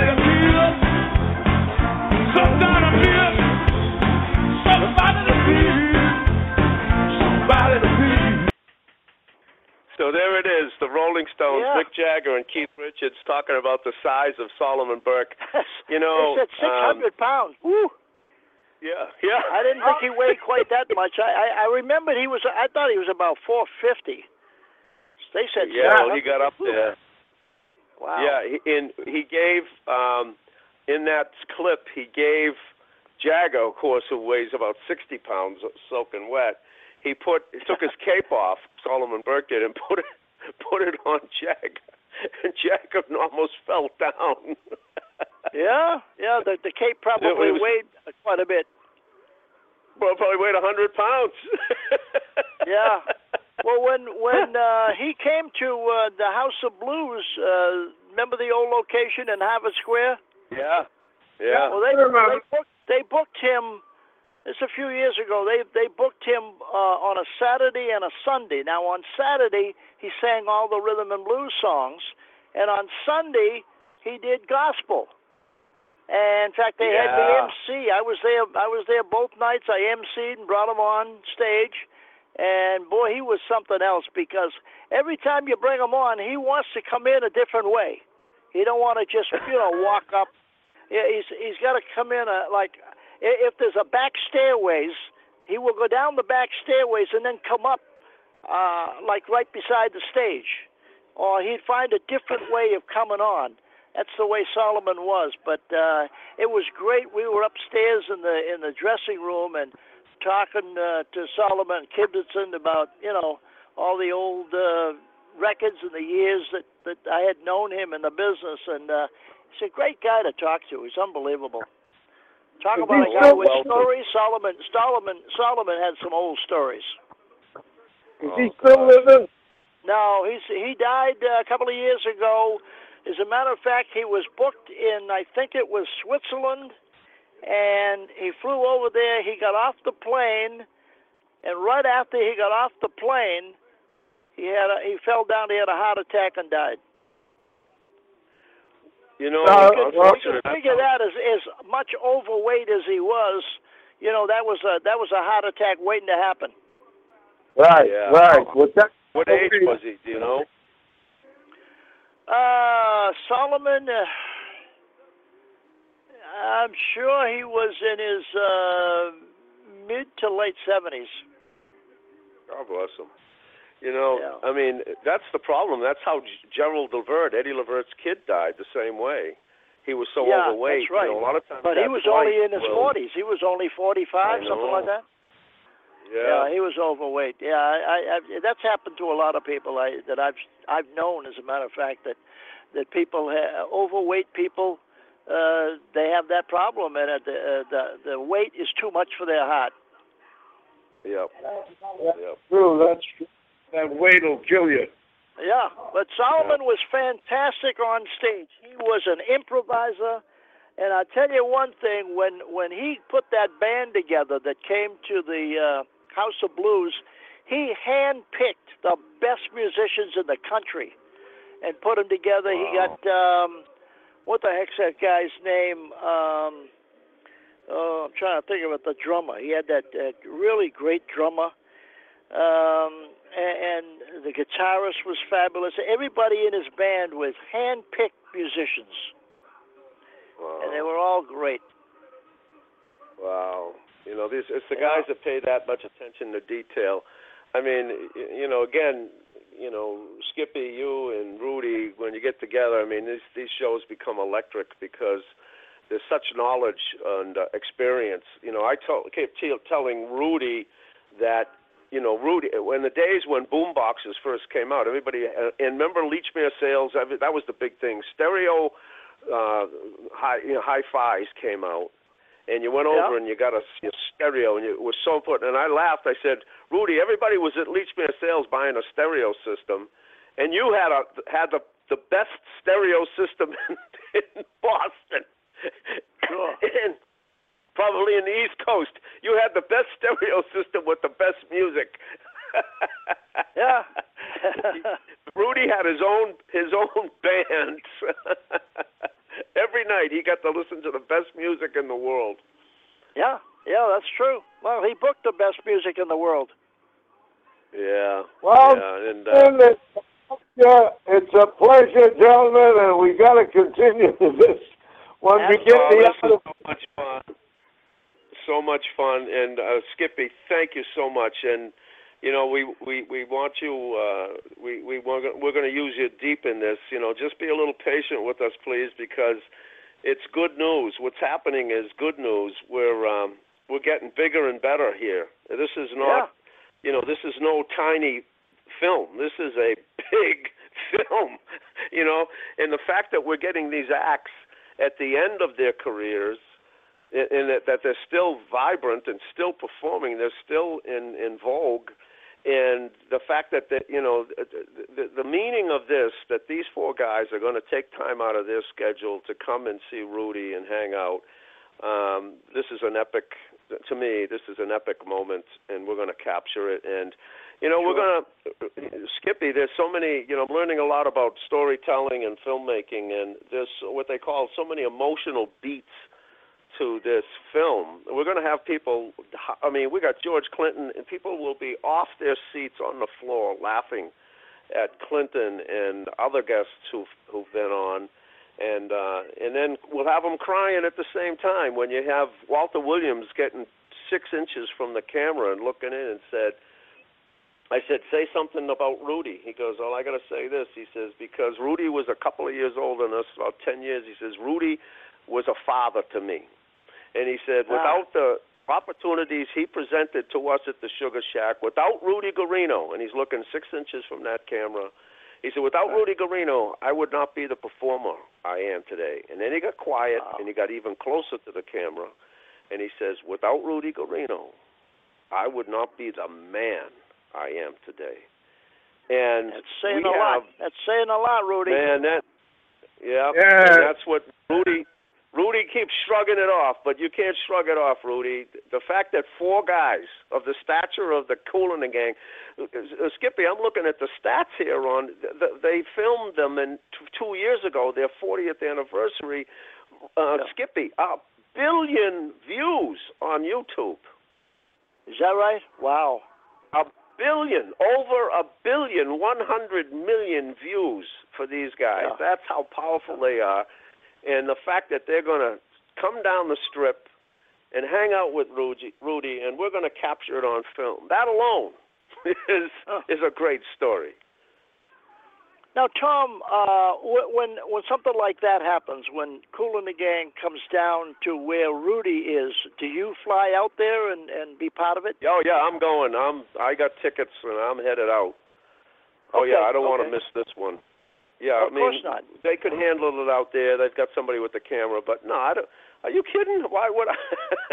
So there it is, the Rolling Stones, Yeah. Mick Jagger and Keith Richards talking about the size of Solomon Burke. You know, they said 600 pounds. Woo! Yeah, yeah. I didn't think he weighed quite that much. I, I I remembered he was. I thought he was about 450. They said Yeah, well, he got up there. Wow. Yeah, he, and he gave um, in that clip he gave Jagger, of course, who weighs about 60 pounds, soaking wet. He put he took his cape off. Solomon Burke did and put it put it on Jack. and Jagger almost fell down. Yeah, yeah. The the cape probably it was- weighed quite a bit. Well, probably weighed a hundred pounds. Yeah. Well, when when uh, he came to uh, the House of Blues, uh, remember the old location in Harvard Square? Yeah, yeah. Well, they remember. they booked they booked him. This a few years ago. They they booked him uh, on a Saturday and a Sunday. Now on Saturday he sang all the rhythm and blues songs, and on Sunday he did gospel. And in fact, they had me Yeah. MC. I was there. I was there both nights. I MC'd and brought him on stage. And boy, he was something else because every time you bring him on, he wants to come in a different way. He don't want to just you know walk up. Yeah, he's he's got to come in a, like if there's a back stairways, he will go down the back stairways and then come up uh, like right beside the stage, or he'd find a different way of coming on. That's the way Solomon was. But uh, it was great. We were upstairs in the in the dressing room and talking uh, to Solomon Kibitson about you know all the old uh, records and the years that that I had known him in the business, and uh, he's a great guy to talk to. He's unbelievable. Talk about a guy with stories. Solomon, Solomon, Solomon had some old stories. Is he still living? No, he's he died uh, a couple of years ago. As a matter of fact, he was booked in I think it was Switzerland, and he flew over there. He got off the plane, and right after he got off the plane, he had a, he fell down. He had a heart attack and died. You know, No, it's You could figure that as as much overweight as he was, you know, that was a that was a heart attack waiting to happen. Right, Yeah. right. What that? What age was he? Do you know? Uh, Solomon, uh, I'm sure he was in his uh, mid to late 70s. God bless him. You know, Yeah. I mean, that's the problem. That's how G- Gerald Levert, Eddie Levert's kid, died the same way. He was so Yeah, overweight. that's right. You know, a lot of times. But he was flight only in his will- 40s. He was only 45, something like that. Yeah. he was overweight. Yeah, I, I, I, that's happened to a lot of people I, that I've I've known. As a matter of fact, that that people ha- overweight people, uh, they have that problem, and uh, the, uh, the the weight is too much for their heart. Yep. That's Yep. true. That's true. That weight will kill you. Yeah, but Solomon was fantastic on stage. He was an improviser, and I tell you one thing: when when he put that band together that came to the uh, House of Blues, he handpicked the best musicians in the country and put them together. He got um, what the heck's that guy's name? Um, oh, I'm trying to think of it. The drummer. He had that uh, really great drummer. Um, and the guitarist was fabulous. Everybody in his band was hand-picked musicians, Wow. and they were all great. Wow. You know, these it's the guys that pay that much attention to detail. I mean, you know, again, you know, Skippy, you and Rudy, when you get together, I mean, these these shows become electric because there's such knowledge and uh, experience. You know, I told, kept te- telling Rudy that you know, Rudy, when the days when boom boxes first came out, everybody, uh, and remember Lechmere sales, that was the big thing. Stereo uh, hi, you know, hi-fis came out, and you went Yeah. over and you got a, a stereo, and it was so important. And I laughed. I said, Rudy, everybody was at Lechmere sales buying a stereo system, and you had a had the the best stereo system in, in Boston. Sure. and probably in the East Coast. You had the best stereo system with the best music. Yeah. Rudy had his own his own band. Every night he got to listen to the best music in the world. yeah, yeah, that's true. Well, he booked the best music in the world. Yeah. Well, yeah, and uh, it's, yeah, it's a pleasure, gentlemen, and we got to continue this when we get oh, the this is so much fun. So much fun, and uh, Skippy, thank you so much. And you know, we we we want you. Uh, we we we're gonna, we're going to use you deep in this. You know, just be a little patient with us, please, because it's good news. What's happening is good news. We're um, we're getting bigger and better here. This is not, you know, this is no tiny film. This is a big film. You know, and the fact that we're getting these acts at the end of their careers in, in that, that they're still vibrant and still performing, they're still in in vogue, and the fact that that you know the, the, the meaning of this that these four guys are going to take time out of their schedule to come and see Rudy and hang out. Um, this is an epic to me. This is an epic moment, and we're going to capture it. And you know, we're going to Skippy. There's so many. You know, I'm learning a lot about storytelling and filmmaking, and there's what they call so many emotional beats to this film. We're going to have people. I mean, we got George Clinton, and people will be off their seats on the floor laughing at Clinton and other guests who've who've been on, and uh, and then we'll have them crying at the same time when you have Walter Williams getting six inches from the camera and looking in and said. I said, say something about Rudy. He goes, well, I got to say this. He says, because Rudy was a couple of years older than us, about 10 years. He says, Rudy was a father to me. And he said, without the opportunities he presented to us at the Sugar Shack, without Rudy Guarino, and he's looking six inches from that camera, he said, without Rudy Guarino, I would not be the performer I am today. And then he got quiet Wow. and he got even closer to the camera. and he says, "Without Rudy Guarino, I would not be the man I am today." And That's saying a have, lot. That's saying a lot, Rudy. Man, that yeah, Yeah. and that's what Rudy Rudy keeps shrugging it off, but you can't shrug it off, Rudy. The fact that four guys of the stature of the Coolin gang, uh, Skippy, I'm looking at the stats here on. They filmed them in two years ago, their 40th anniversary. Uh, Skippy, a billion views on YouTube. Is that right? Wow. A billion, over a billion, 100 million views for these guys. Yeah. That's how powerful they are. And the fact that they're going to come down the strip and hang out with Rudy, Rudy and we're going to capture it on film. That alone is is a great story. Now, Tom, uh, when when something like that happens, when Kool and the Gang comes down to where Rudy is, do you fly out there and and be part of it? Oh yeah, I'm going. I'm I got tickets and I'm headed out. Oh Okay, yeah, I don't want to miss this one. Yeah, Of I mean, course not. they could handle it out there. They've got somebody with the camera, but no, I don't. Are you kidding? Why would I?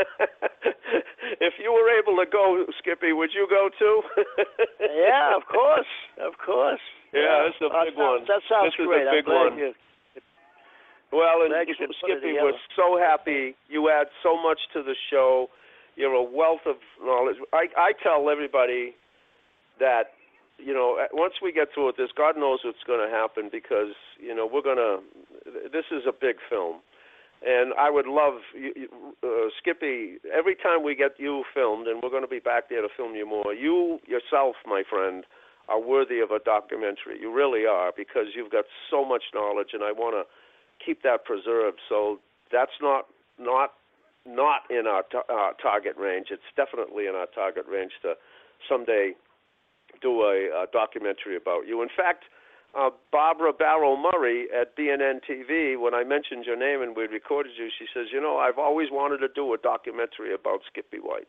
if you were able to go, Skippy, would you go too? yeah, of course, of course. Yeah, that's a big one. That sounds This is a great. big I'm glad one. you. Well, and you could put it Skippy, we're so happy. You add so much to the show. You're a wealth of knowledge. I, I tell everybody that, you know, once we get through with this, God knows what's going to happen because, you know, we're going to, this is a big film. And I would love, uh, Skippy, every time we get you filmed, and we're going to be back there to film you more, you yourself, my friend, are worthy of a documentary. You really are because you've got so much knowledge, and I want to keep that preserved. So that's not not not in our ta- uh, target range. It's definitely in our target range to someday do a, a documentary about you. In fact, uh, Barbara Barrow Murray at BNN TV, when I mentioned your name and we recorded you, she says, "You know, I've always wanted to do a documentary about Skippy White."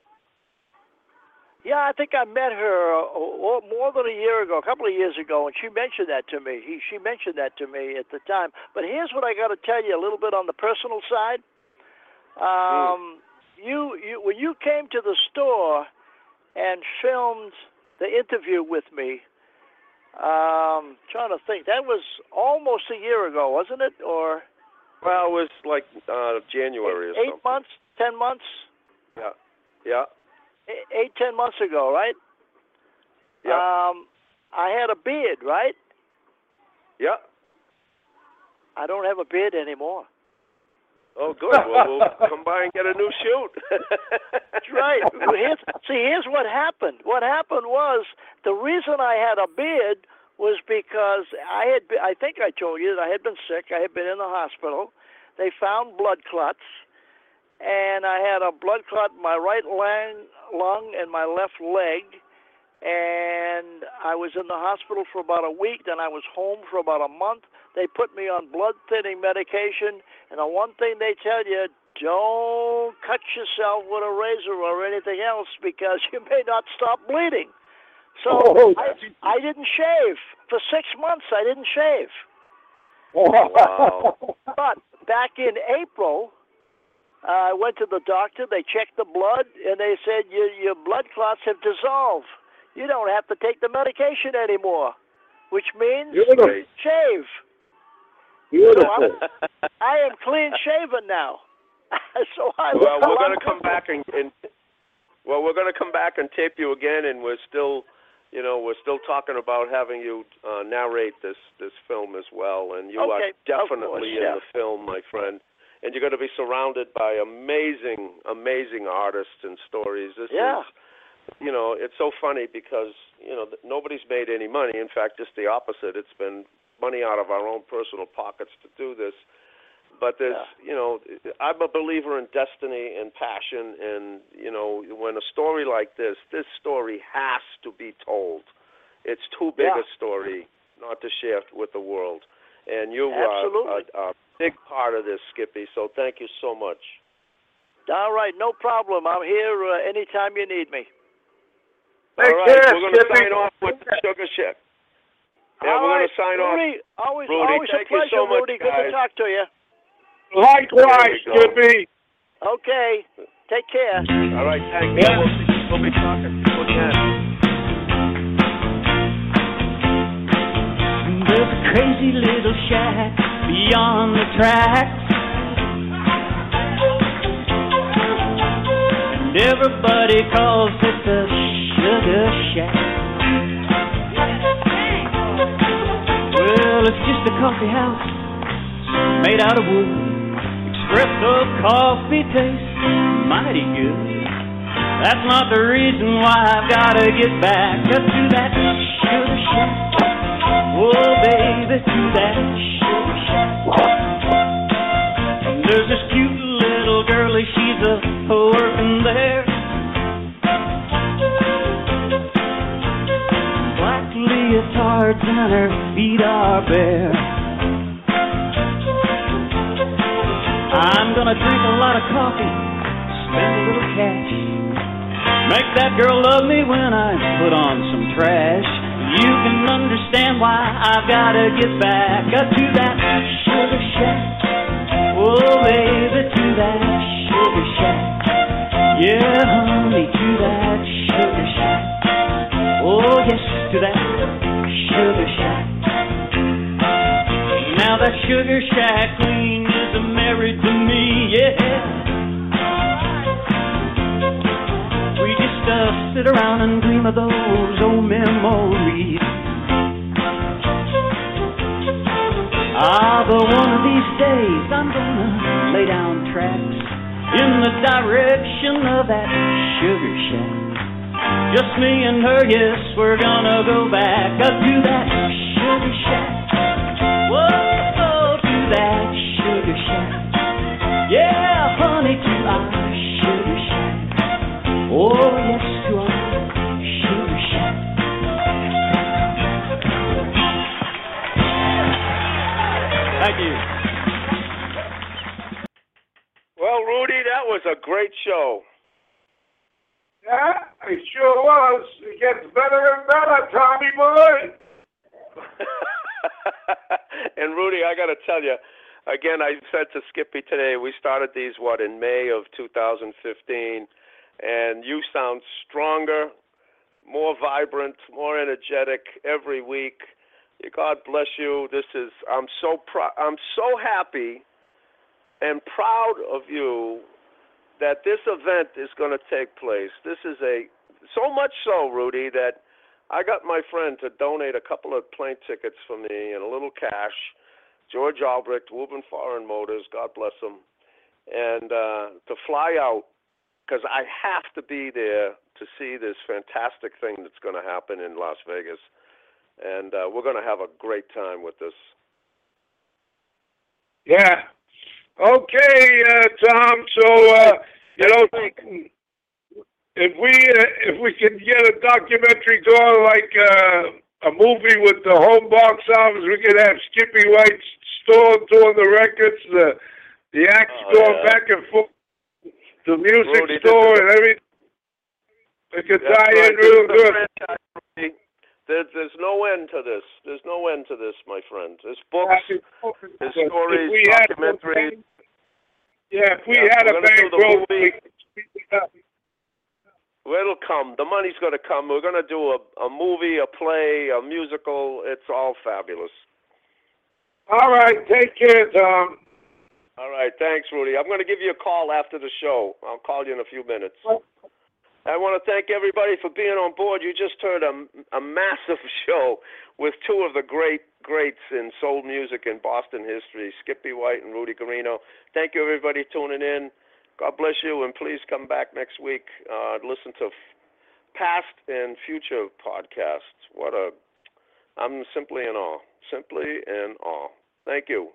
Yeah, I think I met her uh, more than a year ago, a couple of years ago, and she mentioned that to me. He, she mentioned that to me at the time. But here's what I got to tell you a little bit on the personal side. Um, you, you, when you came to the store and filmed the interview with me, um, trying to think, that was almost a year ago, wasn't it? Or Well, it was like uh, January or eight months, ten months, Yeah, yeah, eight, eight, ten months ago, right? yeah, Um, I had a beard, right? yeah. I don't have a beard anymore. Oh, good. Well, we'll come by and get a new shoot. That's right. Here's, see, here's what happened. What happened was the reason I had a beard was because I had. Been, I think I told you that I had been sick. I had been in the hospital. They found blood clots, and I had a blood clot in my right lung, lung and my left leg. And I was in the hospital for about a week. Then I was home for about a month. They put me on blood thinning medication. And the one thing they tell you, don't cut yourself with a razor or anything else because you may not stop bleeding. So Oh, I, I didn't shave for six months. I didn't shave. Wow. But back in April, uh, I went to the doctor. They checked the blood, and they said your your blood clots have dissolved. You don't have to take the medication anymore, which means Beautiful. shave. Beautiful. I am clean shaven now. so I well, we're going to come back and, and well, we're going to come back and tape you again, and we're still, you know, we're still talking about having you uh, narrate this this film as well, and you Okay, are definitely course, in yeah. the film, my friend. And you're going to be surrounded by amazing, amazing artists and stories. This Yeah. is, you know, it's so funny because you know nobody's made any money. In fact, just the opposite. It's been money out of our own personal pockets to do this. But there's, you know, I'm a believer in destiny and passion, and you know, when a story like this, this story has to be told. It's too big Yeah. a story not to share with the world, and you are a, a big part of this, Skippy. So thank you so much. All right, no problem. I'm here uh, anytime you need me. Take All right, care, we're going to sign off with the sugar shack. Yeah, All we're right, going to sign off. Rudy, Always, Rudy, always thank a you pleasure, so much, Rudy. Good to talk to you. Likewise, There we go. Skippy. Okay. Take care. All right, thank you. We'll, be, we'll be talking to you again. There's a crazy little shack beyond the tracks. And everybody calls it the Sugar Shack. Well, it's just a coffee house made out of wood. Espresso coffee tastes mighty good. That's not the reason why I've gotta get back up to that Sugar Shack. Oh, baby, to that sugar shack. There's this cute little girlie, she's a working and her feet are bare. I'm gonna drink a lot of coffee, spend a little cash. Make that girl love me when I put on some trash. You can understand why I've gotta get back up to that sugar shack. Oh, baby, to that sugar shack. Yeah, honey, to that sugar shack. Oh, yes, to that that sugar shack queen is married to me, yeah. We just uh, sit around and dream of those old memories. Ah, but one of these days I'm gonna lay down tracks in the direction of that sugar shack. Just me and her, yes, we're gonna go back up to that sugar shack. Sugar shack. Yeah, honey, to our sugar shack. Oh, yes, to our sugar shack. Thank you. Well, Rudy, that was a great show. Yeah, it sure was. It gets better and better, Tommy boy. and Rudy, I got to tell you, again, I said to Skippy today, we started these what in May of 2015, and you sound stronger, more vibrant, more energetic every week. God bless you. This is I'm so proud. I'm so happy and proud of you that this event is going to take place. This is a so much so, Rudy, that I got my friend to donate a couple of plane tickets for me and a little cash. George Albrecht, Woburn Foreign Motors, God bless him, and uh, to fly out because I have to be there to see this fantastic thing that's going to happen in Las Vegas, and uh, we're going to have a great time with this. Yeah. Okay, uh, Tom. So uh, you know, if we uh, if we can get a documentary going like uh, a movie with the home box office, we could have Skippy White's store doing the records, the the acts Oh, going yeah. back and forth, the music Rudy, store and everything. We could That's tie right. in real the good. There's, there's no end to this. There's no end to this, my friend. There's books, there's stories, documentaries. Yeah, if we Yeah, had a gonna do the bankroll, we could speed it up. It'll come. The money's going to come. We're going to do a, a movie, a play, a musical. It's all fabulous. All right, take care, Tom. All right. Thanks, Rudy. I'm going to give you a call after the show. I'll call you in a few minutes. I want to thank everybody for being on board. You just heard a, a massive show with two of the great greats in soul music and Boston history, Skippy White and Rudy Guarino. Thank you, everybody, tuning in. God bless you, and please come back next week. Uh, listen to f- past and future podcasts. What a, I'm simply in awe. Simply in awe. Thank you.